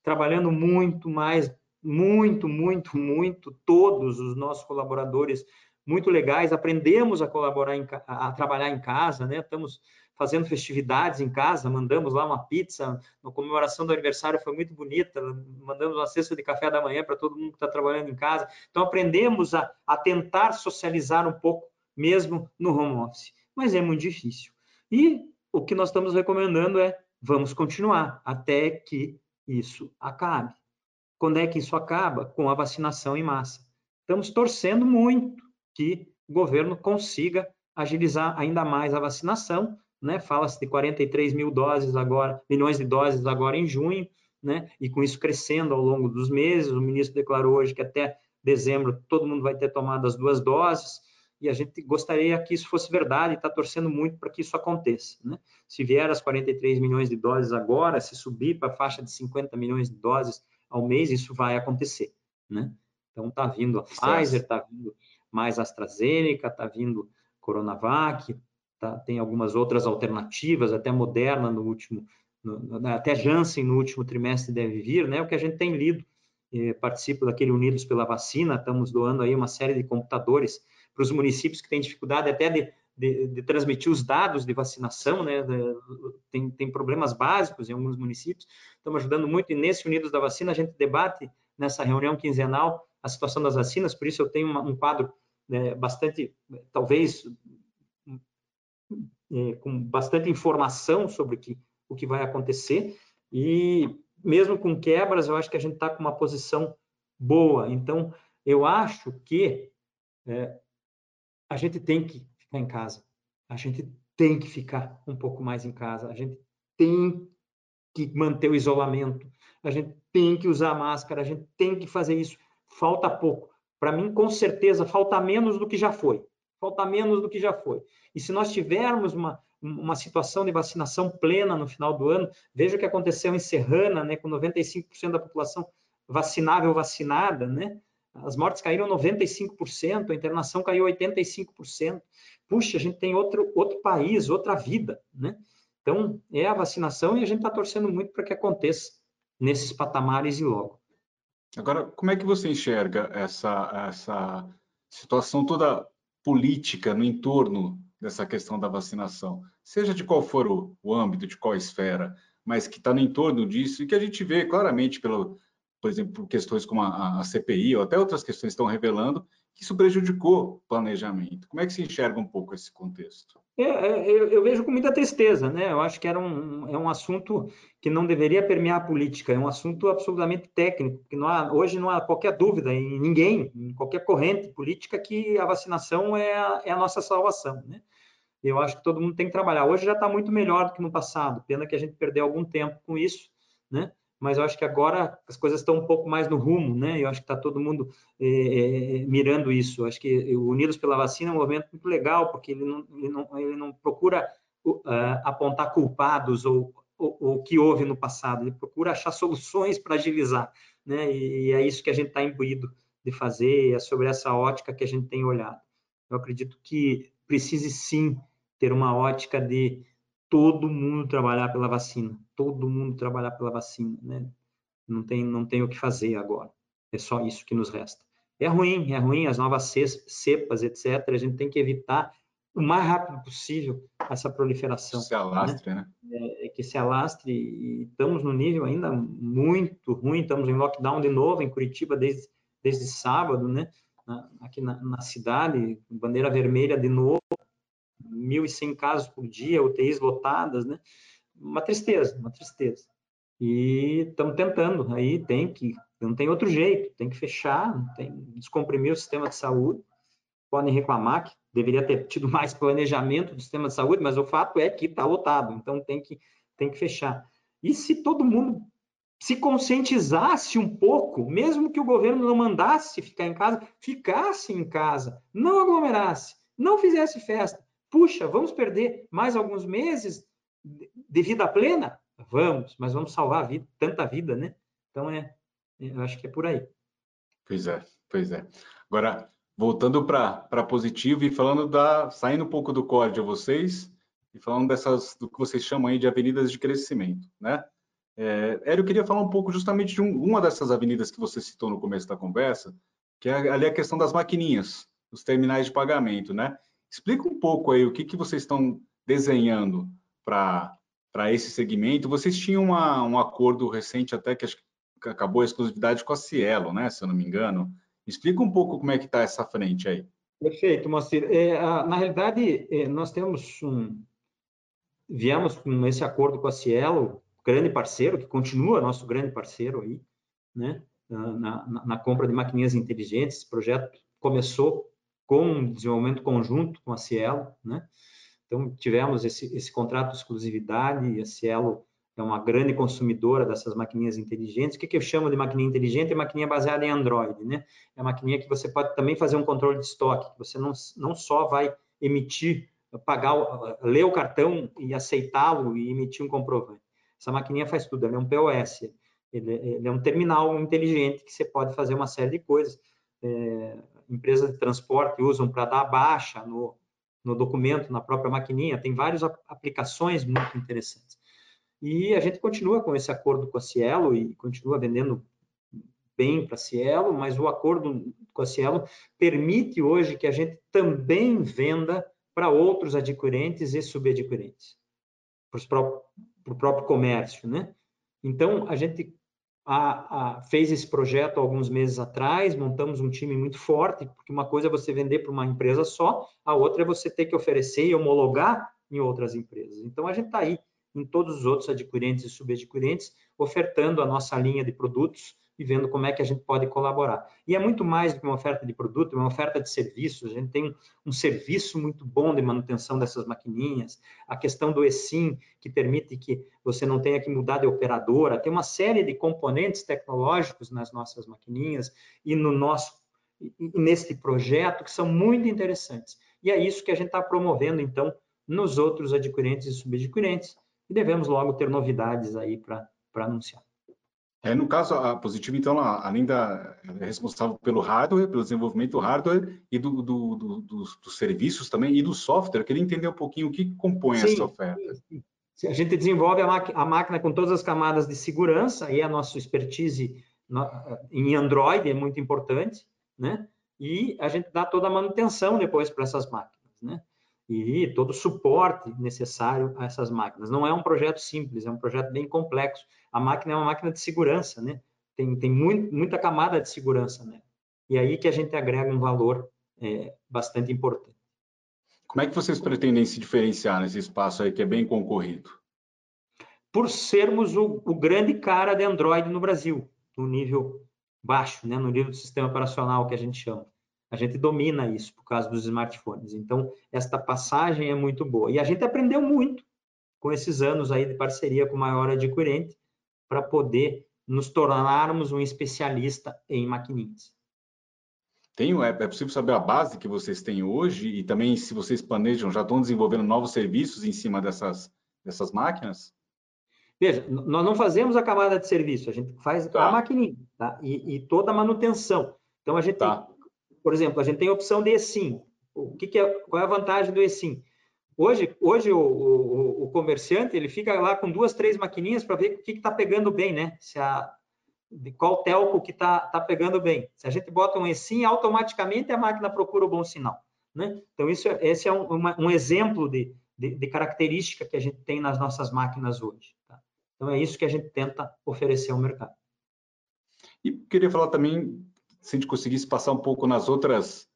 trabalhando muito mais, muito, muito, muito, todos os nossos colaboradores muito legais, aprendemos a colaborar, em, a, trabalhar em casa, né? Estamos fazendo festividades em casa, mandamos lá uma pizza, a comemoração do aniversário foi muito bonita, mandamos uma cesta de café da manhã para todo mundo que está trabalhando em casa. Então, aprendemos a, a tentar socializar um pouco, mesmo no home office. Mas é muito difícil. E o que nós estamos recomendando é vamos continuar até que isso acabe. Quando é que isso acaba? Com a vacinação em massa. Estamos torcendo muito que o governo consiga agilizar ainda mais a vacinação, né? Fala-se de 43 mil doses agora, milhões de doses agora em junho, né? E com isso crescendo ao longo dos meses. O ministro declarou hoje que até dezembro todo mundo vai ter tomado as duas doses. E a gente gostaria que isso fosse verdade e está torcendo muito para que isso aconteça. Né? Se vier as 43 milhões de doses agora, se subir para a faixa de 50 milhões de doses ao mês, isso vai acontecer. Né? Então, está vindo a Pfizer, está vindo mais AstraZeneca, está vindo Coronavac, tá, tem algumas outras alternativas, até Moderna no último, no, até Janssen no último trimestre deve vir, né? O que a gente tem lido, eh, participo daquele Unidos pela Vacina, estamos doando aí uma série de computadores para os municípios que têm dificuldade até de, de, de, transmitir os dados de vacinação, né? Tem, tem problemas básicos em alguns municípios, estamos ajudando muito, e nesse Unidos da Vacina a gente debate nessa reunião quinzenal a situação das vacinas, por isso eu tenho uma, um quadro né, bastante, talvez, é, com bastante informação sobre o que, o que vai acontecer, e mesmo com quebras, eu acho que a gente está com uma posição boa. Então, eu acho que é, a gente tem que ficar em casa, a gente tem que ficar um pouco mais em casa, a gente tem que manter o isolamento, a gente tem que usar máscara, a gente tem que fazer isso falta pouco. Para mim, com certeza, falta menos do que já foi. Falta menos do que já foi. E se nós tivermos uma, uma situação de vacinação plena no final do ano, veja o que aconteceu em Serrana, né, com 95% da população vacinável vacinada, né? As mortes caíram 95%, a internação caiu 85%. Puxa, a gente tem outro, outro país, outra vida, né? Então, é a vacinação e a gente está torcendo muito para que aconteça nesses patamares e logo. Agora, como é que você enxerga essa, essa situação toda política no entorno dessa questão da vacinação? Seja de qual for o, o âmbito, de qual esfera, mas que está no entorno disso e que a gente vê claramente, pelo, por exemplo, questões como a, a CPI ou até outras questões estão revelando isso prejudicou o planejamento. Como é que se enxerga um pouco esse contexto? É, é, eu, eu, vejo com muita tristeza, né? Eu acho que era um, é um assunto que não deveria permear a política, é um assunto absolutamente técnico, que não há, hoje não há qualquer dúvida em ninguém, em qualquer corrente política, que a vacinação é a, é a nossa salvação, né? Eu acho que todo mundo tem que trabalhar. Hoje já está muito melhor do que no passado, pena que a gente perdeu algum tempo com isso, né? Mas eu acho que agora as coisas estão um pouco mais no rumo, né? Eu acho que está todo mundo é, é, mirando isso. Eu acho que o Unidos pela Vacina é um movimento muito legal, porque ele não, ele não, ele não procura uh, apontar culpados ou o que houve no passado, ele procura achar soluções para agilizar, né? E, e, é isso que a gente está imbuído de fazer, é sobre essa ótica que a gente tem olhado. Eu acredito que precise sim ter uma ótica de todo mundo trabalhar pela vacina, todo mundo trabalhar pela vacina, né? Não tem, não tem o que fazer agora. É só isso que nos resta. É ruim, é ruim as novas cepas, etc. A gente tem que evitar o mais rápido possível essa proliferação. Se alastre, né? né? É, é, que se alastre e estamos no nível ainda muito ruim, estamos em lockdown de novo em Curitiba desde, desde sábado, né? Aqui na, na, cidade, bandeira vermelha de novo, 1.100 casos por dia, UTIs lotadas, né? Uma tristeza, uma tristeza. E estamos tentando, aí tem que, não tem outro jeito, tem que fechar, tem descomprimir o sistema de saúde, podem reclamar que deveria ter tido mais planejamento do sistema de saúde, mas o fato é que está lotado, então tem que, tem que fechar. E se todo mundo se conscientizasse um pouco, mesmo que o governo não mandasse ficar em casa, ficasse em casa, não aglomerasse, não fizesse festa. Puxa, vamos perder mais alguns meses de vida plena? Vamos, mas vamos salvar vida, tanta vida, né? Então, é, eu acho que é por aí. Pois é, pois é. Agora, voltando para positivo e falando da saindo um pouco do core de vocês e falando dessas do que vocês chamam aí de avenidas de crescimento, né? É, Hélio, eu queria falar um pouco justamente de um, uma dessas avenidas que você citou no começo da conversa, que é ali a questão das maquininhas, os terminais de pagamento, né? Explica um pouco aí o que, que vocês estão desenhando para esse segmento. Vocês tinham uma, um acordo recente até que, que acabou a exclusividade com a Cielo, né? Se eu não me engano, Explica um pouco como é que está essa frente aí. Perfeito, Moacir. É, na realidade, é, nós temos um... Viemos com esse acordo com a Cielo, grande parceiro, que continua nosso grande parceiro aí, né? Na, na, na compra de maquininhas inteligentes. Esse projeto começou com um desenvolvimento conjunto com a Cielo, né? Então, tivemos esse, esse contrato de exclusividade e a Cielo é uma grande consumidora dessas maquininhas inteligentes. O que, que eu chamo de maquininha inteligente? É maquininha baseada em Android, né? É uma maquininha que você pode também fazer um controle de estoque, você não, não só vai emitir, pagar, ler o cartão e aceitá-lo e emitir um comprovante. Essa maquininha faz tudo, ela é um POS, ele é um terminal inteligente que você pode fazer uma série de coisas. É, empresas de transporte usam para dar baixa no, no documento, na própria maquininha, tem várias aplicações muito interessantes. E a gente continua com esse acordo com a Cielo e continua vendendo bem para a Cielo, mas o acordo com a Cielo permite hoje que a gente também venda para outros adquirentes e subadquirentes, para o próprio comércio, né? Então, a gente a, a, fez esse projeto alguns meses atrás, montamos um time muito forte, porque uma coisa é você vender para uma empresa só, a outra é você ter que oferecer e homologar em outras empresas. Então, a gente está aí em todos os outros adquirentes e subadquirentes, ofertando a nossa linha de produtos e vendo como é que a gente pode colaborar. E é muito mais do que uma oferta de produto, é uma oferta de serviços. A gente tem um serviço muito bom de manutenção dessas maquininhas, a questão do eSIM, que permite que você não tenha que mudar de operadora, tem uma série de componentes tecnológicos nas nossas maquininhas e no nosso neste projeto que são muito interessantes. E é isso que a gente está promovendo, então, nos outros adquirentes e subadquirentes, e devemos logo ter novidades aí para anunciar. É, no caso, a Positivo, então, além da é responsável pelo hardware, pelo desenvolvimento do hardware e do, do, do, dos, dos, serviços também e do software, eu queria entender um pouquinho o que compõe sim, essa oferta. Sim. A gente desenvolve a, a, máquina com todas as camadas de segurança, e a nossa expertise em Android é muito importante, né? E a gente dá toda a manutenção depois para essas máquinas, né? E todo o suporte necessário a essas máquinas. Não é um projeto simples, é um projeto bem complexo. A máquina é uma máquina de segurança, né? Tem, tem muito, muita camada de segurança, né? E aí que a gente agrega um valor é, bastante importante. Como é que vocês pretendem se diferenciar nesse espaço aí que é bem concorrido? Por sermos o, o grande cara de Android no Brasil, no nível baixo, né? no nível do sistema operacional que a gente chama. A gente domina isso por causa dos smartphones. Então, esta passagem é muito boa. E a gente aprendeu muito com esses anos aí de parceria com o maior adquirente para poder nos tornarmos um especialista em maquininhas. Tem, é, é possível saber a base que vocês têm hoje e também se vocês planejam, já estão desenvolvendo novos serviços em cima dessas, dessas máquinas? Veja, nós não fazemos a camada de serviço, a gente faz tá. a maquininha tá? e, e, toda a manutenção. Então, a gente tá. tem por exemplo, a gente tem a opção de eSIM. O que, que é, qual é a vantagem do eSIM? Hoje, hoje o, o, o, comerciante ele fica lá com duas, três maquininhas para ver o que está pegando bem, né? Se a, de qual telco que está tá pegando bem. Se a gente bota um eSIM, automaticamente a máquina procura o bom sinal. Né? Então, isso, esse é um, uma, um exemplo de, de, de característica que a gente tem nas nossas máquinas hoje. Tá? Então, é isso que a gente tenta oferecer ao mercado. E queria falar também, se a gente conseguisse passar um pouco nas outras,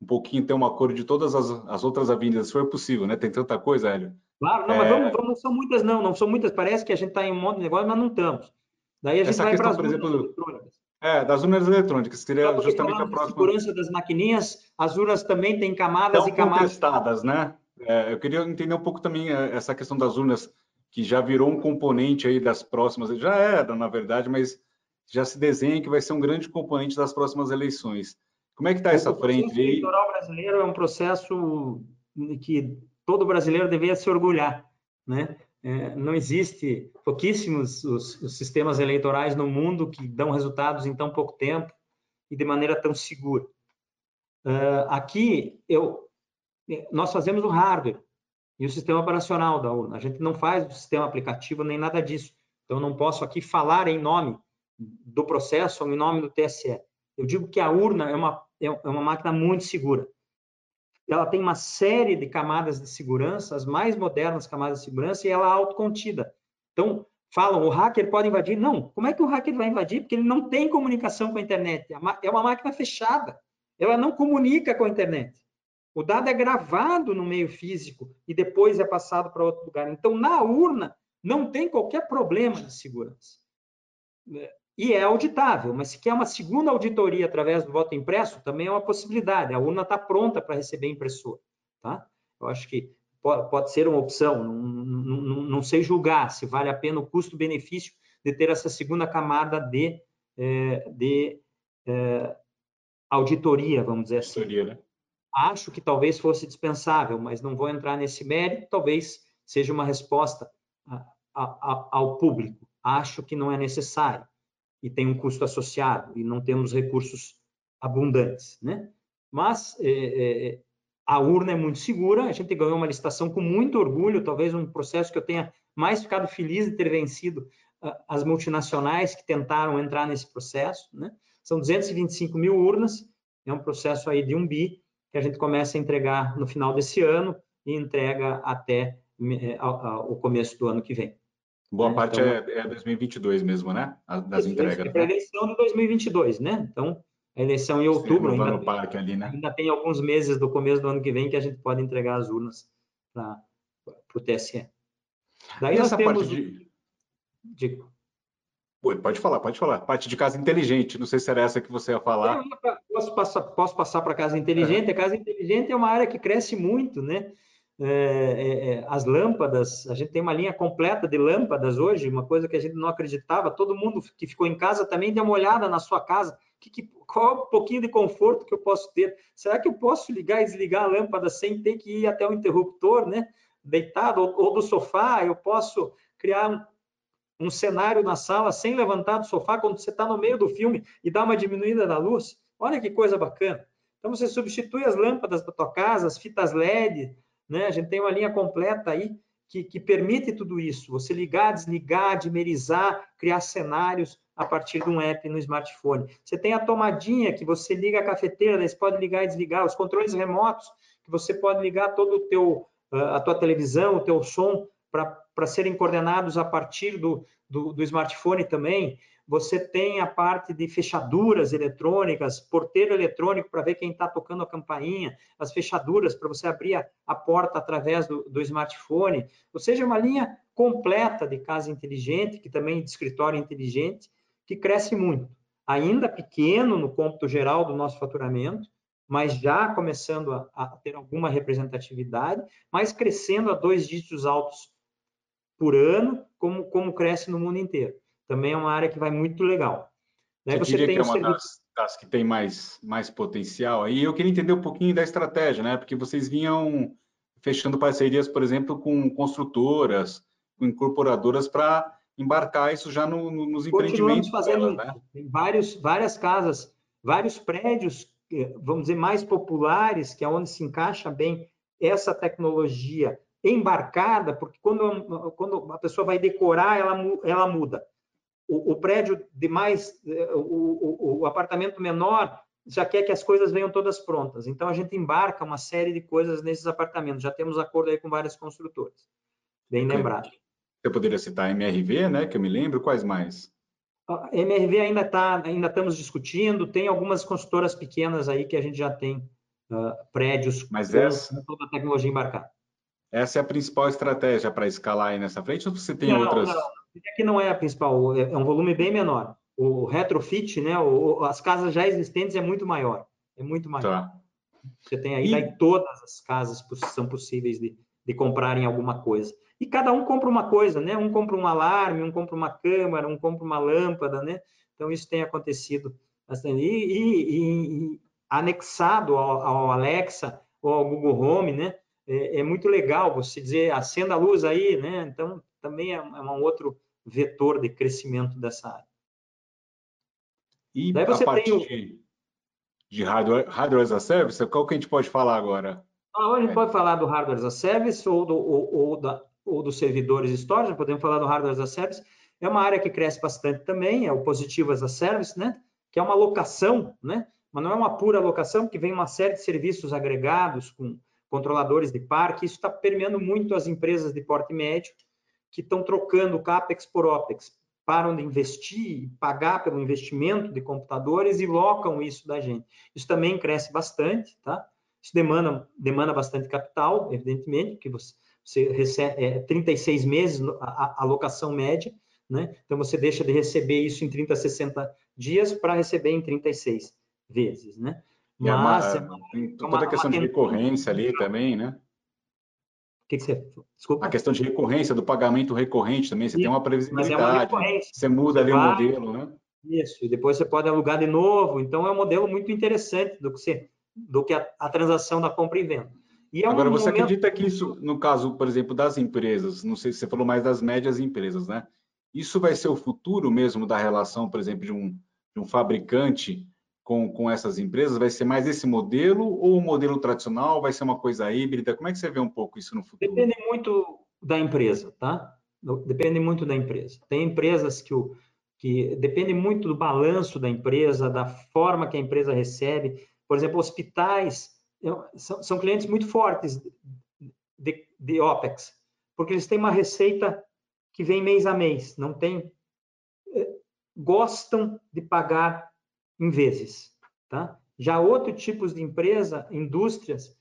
um pouquinho, ter uma cor de todas as, as outras avenidas, se for possível, né? Tem tanta coisa, Hélio. Claro, não, é... mas vamos, vamos, não são muitas, não, não são muitas. Parece que a gente está em um monte de negócio, mas não estamos. Daí a gente Essa vai para as por exemplo, é, das urnas eletrônicas, que seria justamente a próxima. segurança das maquininhas, as urnas também têm camadas e camadas. contestadas, né? É, eu queria entender um pouco também é, essa questão das urnas, que já virou um componente aí das próximas, já era, na verdade, mas já se desenha que vai ser um grande componente das próximas eleições. Como é que está essa frente aí? O eleitoral brasileiro é um processo que todo brasileiro deveria se orgulhar, né? É, não existe pouquíssimos os, os, sistemas eleitorais no mundo que dão resultados em tão pouco tempo e de maneira tão segura. Uh, aqui eu, nós fazemos o hardware e o sistema operacional da urna. A gente não faz o sistema aplicativo nem nada disso. Então eu não posso aqui falar em nome do processo em nome do TSE. Eu digo que a urna é uma é uma máquina muito segura ela tem uma série de camadas de segurança, as mais modernas camadas de segurança, e ela é autocontida. Então, falam, o hacker pode invadir. Não, como é que o hacker vai invadir? Porque ele não tem comunicação com a internet. É uma máquina fechada. Ela não comunica com a internet. O dado é gravado no meio físico e depois é passado para outro lugar. Então, na urna, não tem qualquer problema de segurança e é auditável, mas se quer uma segunda auditoria através do voto impresso, também é uma possibilidade. A urna está pronta para receber impressora, tá? Eu acho que pode, ser uma opção, não, não, não, sei julgar se vale a pena o custo-benefício de ter essa segunda camada de, é, de é, auditoria, vamos dizer assim. Auditoria, né? Acho que talvez fosse dispensável, mas não vou entrar nesse mérito, talvez seja uma resposta ao público. Acho que não é necessário e tem um custo associado e não temos recursos abundantes, né? Mas é, é, é, a urna é muito segura, a gente ganhou uma licitação com muito orgulho, talvez um processo que eu tenha mais ficado feliz de ter vencido as multinacionais que tentaram entrar nesse processo, né? São 225 mil urnas, é um processo aí de um bi que a gente começa a entregar no final desse ano e entrega até é, o começo do ano que vem. Boa né? parte então, é, é 2022 mesmo, né? Das entregas. É a eleição de 2022, né? Então, a eleição em outubro ainda, no parque ali, né? ainda tem alguns meses do começo do ano que vem que a gente pode entregar as urnas para o TSE. Daí e nós essa temos... parte de... Digo. Pode falar, pode falar. Parte de casa inteligente, não sei se era essa que você ia falar. Eu posso passar, posso passar para casa inteligente. É. A casa inteligente é uma área que cresce muito, né? É, é, é, as lâmpadas, a gente tem uma linha completa de lâmpadas hoje, uma coisa que a gente não acreditava. Todo mundo que ficou em casa também dê uma olhada na sua casa. Que, que, qual um pouquinho de conforto que eu posso ter? Será que eu posso ligar e desligar a lâmpada sem ter que ir até o interruptor, né? Deitado ou, ou do sofá? Eu posso criar um, um cenário na sala sem levantar do sofá quando você está no meio do filme e dar uma diminuída na luz? Olha que coisa bacana. Então você substitui as lâmpadas da tua casa, as fitas LED, né? A gente tem uma linha completa aí que, que permite tudo isso. Você ligar, desligar, dimerizar, criar cenários a partir de um app no smartphone. Você tem a tomadinha que você liga a cafeteira, você pode ligar e desligar, os controles remotos que você pode ligar todo o teu ah, a tua televisão, o teu som para serem coordenados a partir do, do, do smartphone também você tem a parte de fechaduras eletrônicas, porteiro eletrônico para ver quem está tocando a campainha, as fechaduras para você abrir a, a porta através do, do, smartphone, ou seja, uma linha completa de casa inteligente, que também de escritório inteligente, que cresce muito. Ainda pequeno no cômputo geral do nosso faturamento, mas já começando a, a ter alguma representatividade, mas crescendo a dois dígitos altos por ano, como, como cresce no mundo inteiro também é uma área que vai muito legal. Né? Você, você diria que é uma serviço... das, das, que tem mais, mais potencial. Aí eu queria entender um pouquinho da estratégia, né? Porque vocês vinham fechando parcerias, por exemplo, com construtoras, com incorporadoras para embarcar isso já no, no, nos empreendimentos. fazendo delas, né? Tem vários, várias casas, vários prédios, eh, vamos dizer, mais populares, que é onde se encaixa bem essa tecnologia embarcada, porque quando, quando a pessoa vai decorar, ela, ela muda o, o prédio de mais, o, o, o, apartamento menor, já quer que as coisas venham todas prontas. Então a gente embarca uma série de coisas nesses apartamentos. Já temos acordo aí com várias construtoras. Bem okay. lembrado. Você poderia citar MRV, né? Que eu me lembro. Quais mais? A MRV ainda está, ainda estamos discutindo. Tem algumas construtoras pequenas aí que a gente já tem uh, prédios Mas com essa... toda a tecnologia embarcada. Essa é a principal estratégia para escalar aí nessa frente ou você tem não, outras? Não, que não é a principal, é, é um volume bem menor. O retrofit, né, o, as casas já existentes é muito maior, é muito maior. Tá. Você tem aí, e... aí todas as casas são possíveis de, de comprarem alguma coisa. E cada um compra uma coisa, né? Um compra um alarme, um compra uma câmera, um compra uma lâmpada, né? Então isso tem acontecido bastante. E, e, e anexado ao, ao, Alexa ou ao Google Home, né? É, é, muito legal você dizer acenda a luz aí, né? Então também é, é um outro vetor de crescimento dessa área. E Daí você a parte o... de, de hardware, hardware as a service, qual que a gente pode falar agora? Ah, a gente é. pode falar do hardware as a service ou, do, ou, ou, da, ou dos servidores storage, podemos falar do hardware as a service. É uma área que cresce bastante também, é o positivo as a service, né? Que é uma locação, né? Mas não é uma pura locação, que vem uma série de serviços agregados com controladores de parque. Isso está permeando muito as empresas de porte médio, que estão trocando CAPEX por OPEX, param de investir, pagar pelo investimento de computadores e locam isso da gente. Isso também cresce bastante, tá? Isso demanda, demanda bastante capital, evidentemente, porque você, você recebe é, 36 meses a, a alocação média, né? Então você deixa de receber isso em 30, 60 dias para receber em 36 vezes, né? Mas é uma, é uma, toda a questão de recorrência ali também, né? que, que você. Desculpa. A questão de recorrência, do pagamento recorrente também, você tem uma previsibilidade. É uma você muda ali o modelo, né? Isso, e depois você pode alugar de novo. Então, é um modelo muito interessante do que, você, do que a, a transação da compra e venda. E é um Agora, você momento... acredita que isso, no caso, por exemplo, das empresas, não sei se você falou mais das médias empresas, né? Isso vai ser o futuro mesmo da relação, por exemplo, de um, de um fabricante com, com essas empresas? Vai ser mais esse modelo ou o modelo tradicional? Vai ser uma coisa híbrida? Como é que você vê um pouco isso no futuro? Depende muito da empresa, tá? Depende muito da empresa. Tem empresas que, o, que depende muito do balanço da empresa, da forma que a empresa recebe. Por exemplo, hospitais são, são clientes muito fortes de, de OPEX, porque eles têm uma receita que vem mês a mês, não tem eh, gostam de pagar em vezes. Tá? Já outros tipos de empresa, indústrias,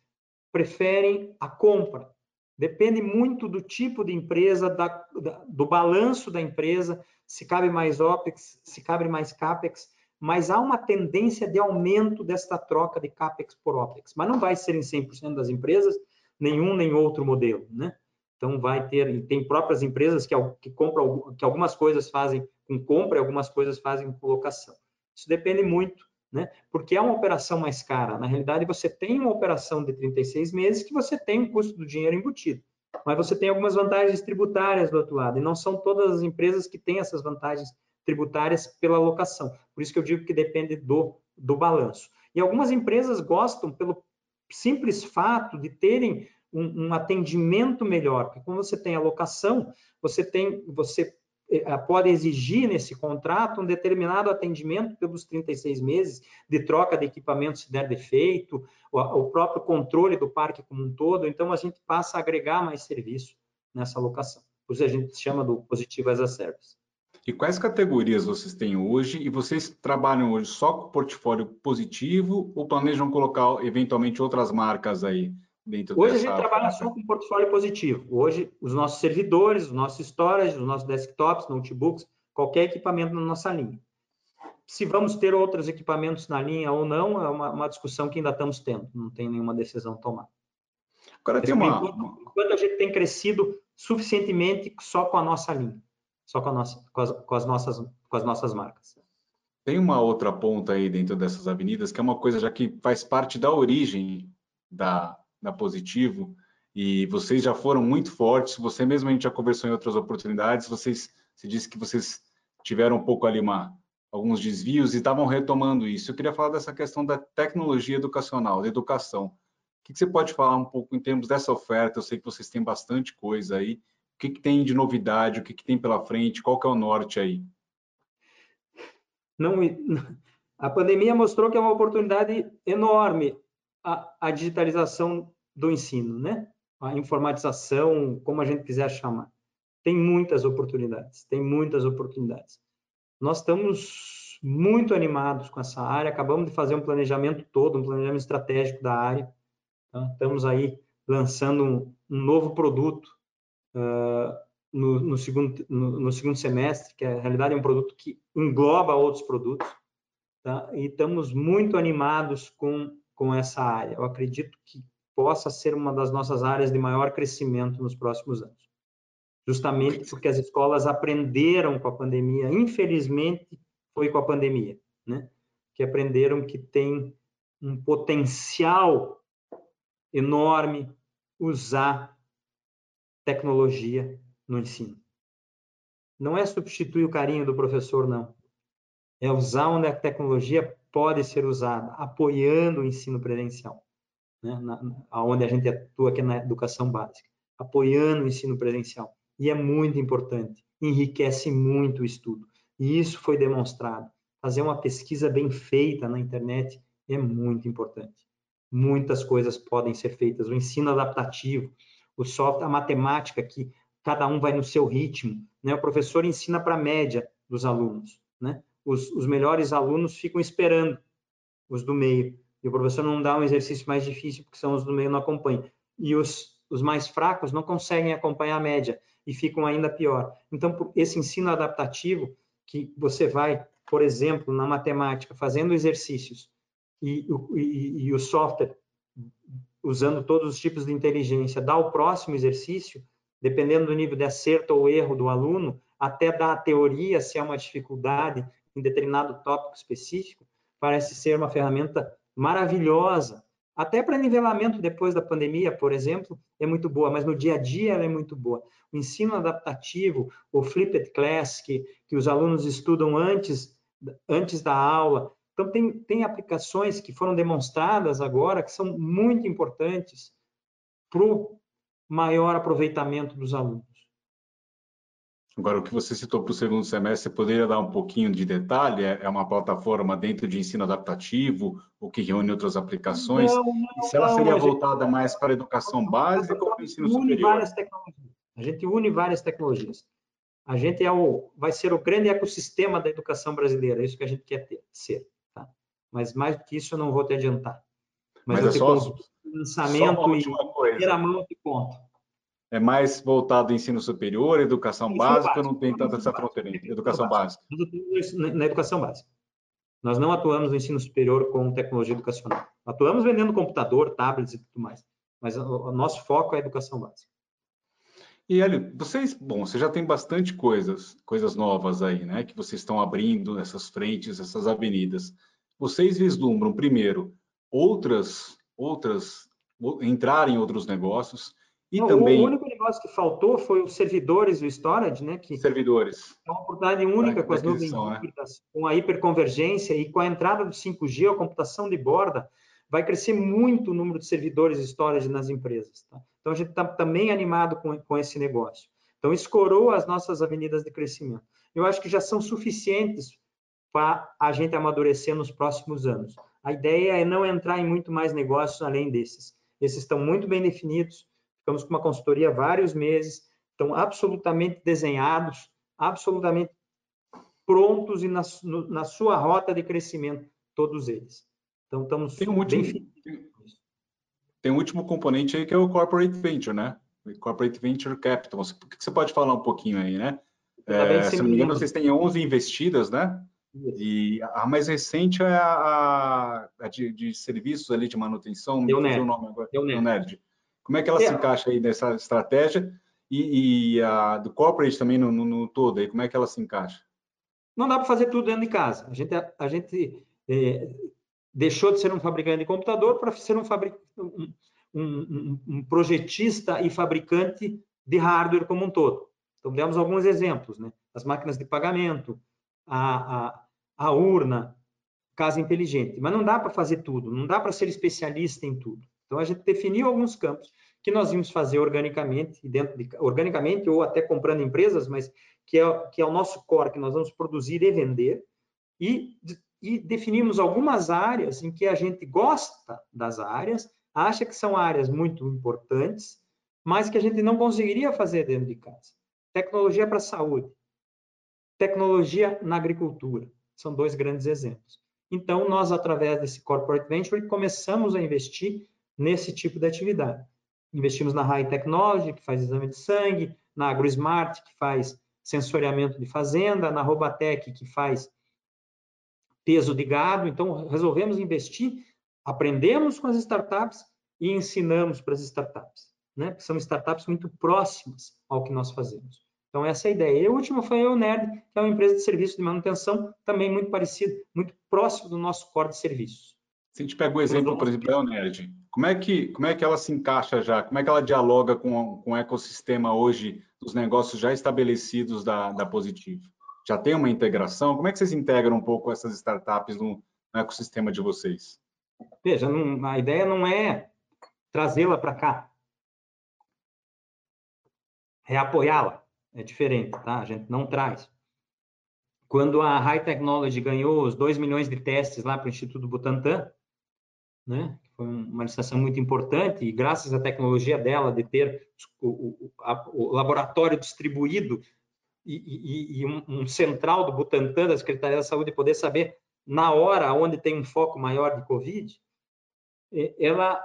preferem a compra. Depende muito do tipo de empresa, da, da, do balanço da empresa, se cabe mais OPEX, se cabe mais CAPEX, mas há uma tendência de aumento desta troca de CAPEX por OPEX. Mas não vai ser em 100% das empresas, nenhum nem outro modelo. Né? Então, vai ter, e tem próprias empresas que, que compram, que algumas coisas fazem com compra e algumas coisas fazem com colocação. Isso depende muito, né? Porque é uma operação mais cara. Na realidade, você tem uma operação de 36 meses que você tem o custo do dinheiro embutido. Mas você tem algumas vantagens tributárias do outro lado, e não são todas as empresas que têm essas vantagens tributárias pela locação. Por isso que eu digo que depende do, do balanço. E algumas empresas gostam pelo simples fato de terem um, um atendimento melhor, porque quando você tem a locação, você tem, você eh, pode exigir nesse contrato um determinado atendimento pelos 36 meses de troca de equipamento se der defeito, o próprio controle do parque como um todo. Então, a gente passa a agregar mais serviço nessa locação. Por isso a gente chama do positivo as a service. E quais categorias vocês têm hoje? E vocês trabalham hoje só com portfólio positivo ou planejam colocar eventualmente outras marcas aí? Hoje a gente trabalha só com portfólio positivo. Hoje, os nossos servidores, os nossos storage, os nossos desktops, notebooks, qualquer equipamento na nossa linha. Se vamos ter outros equipamentos na linha ou não, é uma, uma discussão que ainda estamos tendo, não tem nenhuma decisão tomada. Agora tem uma... Enquanto, enquanto a gente tem crescido suficientemente só com a nossa linha, só com, nossa, com, as, com, as, nossas, com as nossas marcas. Tem uma outra ponta aí dentro dessas avenidas, que é uma coisa já que faz parte da origem da, na Positivo, e vocês já foram muito fortes, você mesmo a gente já conversou em outras oportunidades, vocês, você disse que vocês tiveram um pouco ali uma, alguns desvios e estavam retomando isso. Eu queria falar dessa questão da tecnologia educacional, da educação. O que, você pode falar um pouco em termos dessa oferta? Eu sei que vocês têm bastante coisa aí. O que, que tem de novidade? O que, que tem pela frente? Qual que é o norte aí? Não, A pandemia mostrou que é uma oportunidade enorme a, a digitalização do ensino, né? A informatização, como a gente quiser chamar. Tem muitas oportunidades, tem muitas oportunidades. Nós estamos muito animados com essa área, acabamos de fazer um planejamento todo, um planejamento estratégico da área. Tá? Estamos aí lançando um, um novo produto uh, no, no, segundo, no, no, segundo semestre, que na realidade é um produto que engloba outros produtos. Tá? E estamos muito animados com, com essa área. Eu acredito que possa ser uma das nossas áreas de maior crescimento nos próximos anos. Justamente porque as escolas aprenderam com a pandemia, infelizmente foi com a pandemia, né? Que aprenderam que tem um potencial enorme usar tecnologia no ensino. Não é substituir o carinho do professor, não é usar onde a tecnologia pode ser usada, apoiando o ensino presencial, né? na, onde a gente atua aqui na educação básica, apoiando o ensino presencial. E é muito importante, enriquece muito o estudo. E isso foi demonstrado. Fazer uma pesquisa bem feita na internet é muito importante. Muitas coisas podem ser feitas. O ensino adaptativo, o software, a matemática, que cada um vai no seu ritmo. Né? O professor ensina para a média dos alunos. Né? Os, os melhores alunos ficam esperando os do meio. E o professor não dá um exercício mais difícil, porque são os do meio não acompanham. E os, os mais fracos não conseguem acompanhar a média e ficam ainda pior. Então, esse ensino adaptativo, que você vai, por exemplo, na matemática, fazendo exercícios e, e, e o software, usando todos os tipos de inteligência, dá o próximo exercício, dependendo do nível de acerto ou erro do aluno, até dar a teoria se é uma dificuldade em determinado tópico específico, parece ser uma ferramenta maravilhosa. Até para nivelamento depois da pandemia, por exemplo, é muito boa, mas no dia a dia ela é muito boa. O ensino adaptativo, o flipped class, que, que os alunos estudam antes, antes da aula. Então, tem, tem aplicações que foram demonstradas agora que são muito importantes para o maior aproveitamento dos alunos. Agora, o que você citou para o segundo semestre, você poderia dar um pouquinho de detalhe? É, é uma plataforma dentro de ensino adaptativo, ou que reúne outras aplicações? Não, não, e se ela seria não, voltada gente... mais para a educação básica ou para o ensino superior? A gente une várias tecnologias. A gente é o, vai ser o grande ecossistema da educação brasileira, é isso que a gente quer ter, ser. Tá? Mas mais do que isso eu não vou te adiantar. Mas, Mas é só, lançamento e ter a mão de ponto é mais voltado ao ensino superior, educação básica, básico, não tem tanta essa fronteira. Educação básica. Na educação básica. Nós não atuamos no ensino superior com tecnologia educacional. Atuamos vendendo computador, tablets e tudo mais. Mas o nosso foco é a educação básica. E Hélio, vocês, bom, você já tem bastante coisas, coisas novas aí, né? Que vocês estão abrindo nessas frentes, essas avenidas. Vocês vislumbram primeiro outras, outras, entrar em outros negócios, e Não, também... O único negócio que faltou foi os servidores do storage, né? Que servidores. É uma oportunidade única com as nuvens né? com a hiperconvergência e com a entrada do 5G, a computação de borda, vai crescer muito o número de servidores storage nas empresas. Tá? Então, a gente está também animado com, com esse negócio. Então, escorou as nossas avenidas de crescimento. Eu acho que já são suficientes para a gente amadurecer nos próximos anos. A ideia é não entrar em muito mais negócios além desses. Esses estão muito bem definidos, Ficamos com uma consultoria vários meses, estão absolutamente desenhados, absolutamente prontos e na, no, na sua rota de crescimento, todos eles. Então, estamos tem um último, bem... Tem um último componente aí que é o Corporate Venture, né? Corporate Venture Capital. Você, você pode falar um pouquinho aí, né? É, se não me engano, vocês têm 11 investidas, né? E a mais recente é a, a de, de, serviços ali de manutenção. Deu. O nome agora. Deu Nerd. Como é que ela é. se encaixa aí nessa estratégia? E, e a do corporate também no, no, no, todo aí, como é que ela se encaixa? Não dá para fazer tudo dentro de casa. A gente, a, gente é, deixou de ser um fabricante de computador para ser um, fabric, um, um, um, projetista e fabricante de hardware como um todo. Então, demos alguns exemplos, né? As máquinas de pagamento, a, a, a urna, casa inteligente. Mas não dá para fazer tudo, não dá para ser especialista em tudo. Então, a gente definiu alguns campos que nós íamos fazer organicamente, dentro de, organicamente ou até comprando empresas, mas que é, que é o nosso core, que nós vamos produzir e vender, e e definimos algumas áreas em que a gente gosta das áreas, acha que são áreas muito importantes, mas que a gente não conseguiria fazer dentro de casa. Tecnologia para a saúde, tecnologia na agricultura, são dois grandes exemplos. Então, nós, através desse Corporate Venture, começamos a investir nesse tipo de atividade. Investimos na High Technology, que faz exame de sangue, na AgroSmart, que faz sensoriamento de fazenda, na Robatec, que faz peso de gado. Então, resolvemos investir, aprendemos com as startups e ensinamos para as startups, né? São startups muito próximas ao que nós fazemos. Então, essa é a ideia. E a última foi a Nerd, que é uma empresa de serviço de manutenção, também muito parecida, muito próximo do nosso core de serviços. Se a gente pega o exemplo, por exemplo, da Eonerd, como é que como é que ela se encaixa já? Como é que ela dialoga com, com o ecossistema hoje dos negócios já estabelecidos da, da Positivo? Já tem uma integração? Como é que vocês integram um pouco essas startups no, no ecossistema de vocês? Veja, não, a ideia não é trazê-la para cá, é apoiá-la. É diferente, tá? A gente não traz. Quando a High Technology ganhou os 2 milhões de testes lá para o Instituto Butantan, né? Foi uma licitação muito importante e graças à tecnologia dela de ter o, o, a, o laboratório distribuído e, e, e um, um, central do Butantan, da Secretaria da Saúde, poder saber na hora onde tem um foco maior de Covid, ela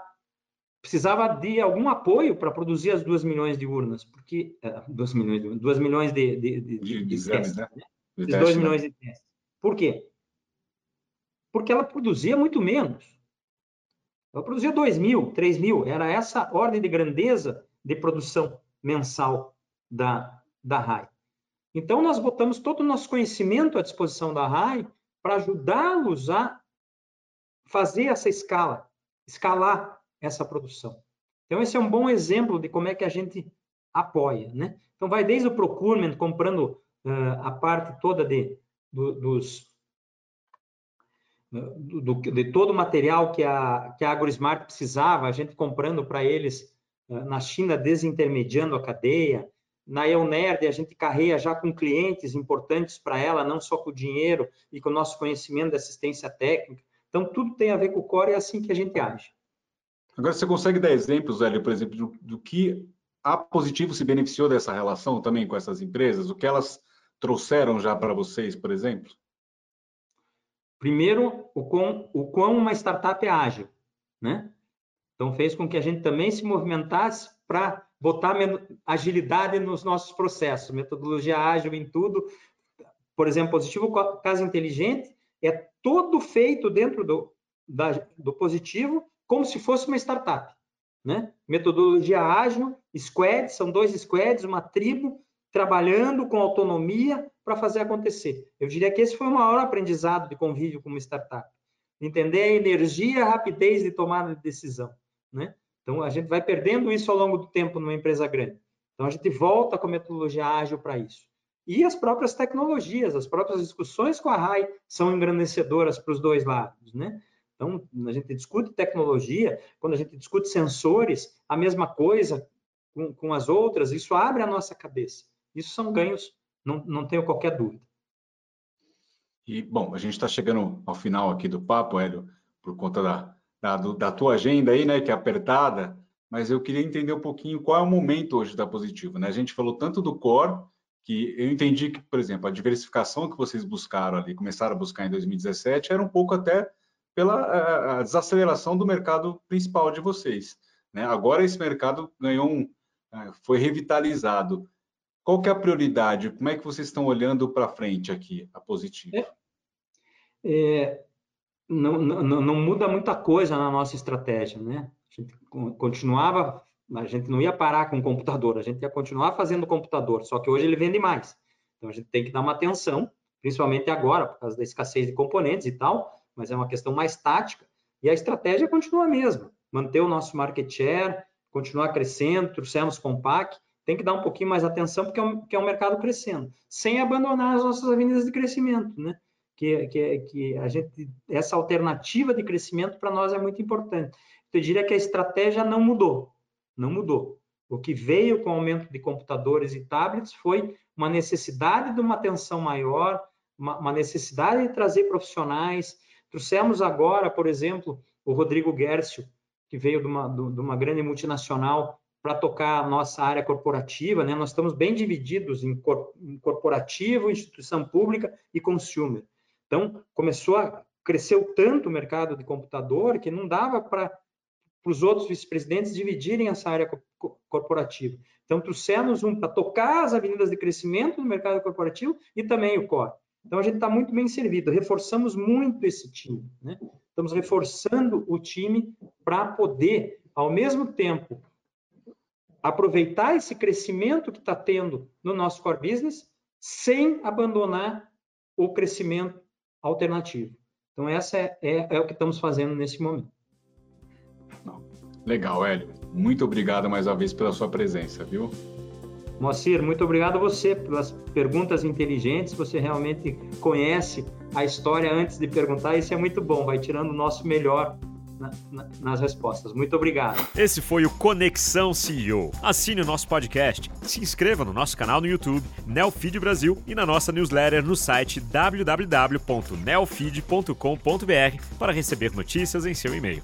precisava de algum apoio para produzir as 2 milhões de urnas, porque 2 é, milhões de 2 milhões de, de, de, de, de testes, né? né? 2 milhões de testes. Por quê? Porque ela produzia muito menos. Ela produzia 2 mil, 3 mil, era essa ordem de grandeza de produção mensal da, da RAI. Então, nós botamos todo o nosso conhecimento à disposição da RAI para ajudá-los a fazer essa escala, escalar essa produção. Então, esse é um bom exemplo de como é que a gente apoia. Né? Então, vai desde o procurement, comprando uh, a parte toda de, do, dos do, de todo o material que a, que a AgroSmart precisava, a gente comprando para eles eh, na China, desintermediando a cadeia. Na EUNERD, a gente carreia já com clientes importantes para ela, não só com o dinheiro e com o nosso conhecimento de assistência técnica. Então, tudo tem a ver com o core e é assim que a gente age. Agora, você consegue dar exemplos, Hélio, por exemplo, do, do que a Positivo se beneficiou dessa relação também com essas empresas? O que elas trouxeram já para vocês, por exemplo? Primeiro, o quão, o quão uma startup é ágil, né? Então, fez com que a gente também se movimentasse para botar agilidade nos nossos processos, metodologia ágil em tudo. Por exemplo, positivo casa inteligente é todo feito dentro do, da, do positivo como se fosse uma startup, né? Metodologia ágil, squad, são dois squads, uma tribo trabalhando com autonomia para fazer acontecer. Eu diria que esse foi o maior aprendizado de convívio com uma startup. Entender a energia, a rapidez de tomada de decisão. Né? Então, a gente vai perdendo isso ao longo do tempo numa empresa grande. Então, a gente volta com a metodologia ágil para isso. E as próprias tecnologias, as próprias discussões com a RAI são engrandecedoras para os dois lados. Né? Então, a gente discute tecnologia, quando a gente discute sensores, a mesma coisa com, com as outras, isso abre a nossa cabeça. Isso são ganhos não, não tenho qualquer dúvida. E, bom, a gente está chegando ao final aqui do papo, Hélio, por conta da, da, da, tua agenda aí, né, que é apertada, mas eu queria entender um pouquinho qual é o momento hoje da Positivo, né? A gente falou tanto do core, que eu entendi que, por exemplo, a diversificação que vocês buscaram ali, começaram a buscar em 2017, era um pouco até pela desaceleração do mercado principal de vocês. Né? Agora esse mercado ganhou um, é, foi revitalizado. Qual que é a prioridade? Como é que vocês estão olhando para frente aqui, a positivo? É, é, não, não, não, muda muita coisa na nossa estratégia, né? A gente continuava, a gente não ia parar com o computador, a gente ia continuar fazendo computador, só que hoje ele vende mais. Então a gente tem que dar uma atenção, principalmente agora, por causa da escassez de componentes e tal, mas é uma questão mais tática, e a estratégia continua a mesma, manter o nosso market share, continuar crescendo, trouxemos Compact, tem que dar um pouquinho mais atenção porque é um, é um mercado crescendo, sem abandonar as nossas avenidas de crescimento, né? Que, que, que a gente, essa alternativa de crescimento para nós é muito importante. Então, eu diria que a estratégia não mudou, não mudou. O que veio com o aumento de computadores e tablets foi uma necessidade de uma atenção maior, uma, uma necessidade de trazer profissionais. Trouxemos agora, por exemplo, o Rodrigo Gercio, que veio de uma, de uma grande multinacional para tocar a nossa área corporativa, né? Nós estamos bem divididos em, cor, em corporativo, instituição pública e consumer. Então, começou a cresceu tanto o mercado de computador que não dava para os outros vice-presidentes dividirem essa área co corporativa. Então, trouxemos um para tocar as avenidas de crescimento do mercado corporativo e também o core. Então, a gente está muito bem servido, reforçamos muito esse time. Né? Estamos reforçando o time para poder, ao mesmo tempo, aproveitar esse crescimento que está tendo no nosso core business, sem abandonar o crescimento alternativo. Então, essa é, é, é o que estamos fazendo nesse momento. Legal, Hélio. Muito obrigado mais uma vez pela sua presença, viu? Moacir, muito obrigado a você pelas perguntas inteligentes. Você realmente conhece a história antes de perguntar. Isso é muito bom, vai tirando o nosso melhor na, na, nas respostas. Muito obrigado. Esse foi o Conexão CEO. Assine o nosso podcast, se inscreva no nosso canal no YouTube, Neofeed Brasil, e na nossa newsletter no site www.neofeed.com.br para receber notícias em seu e-mail.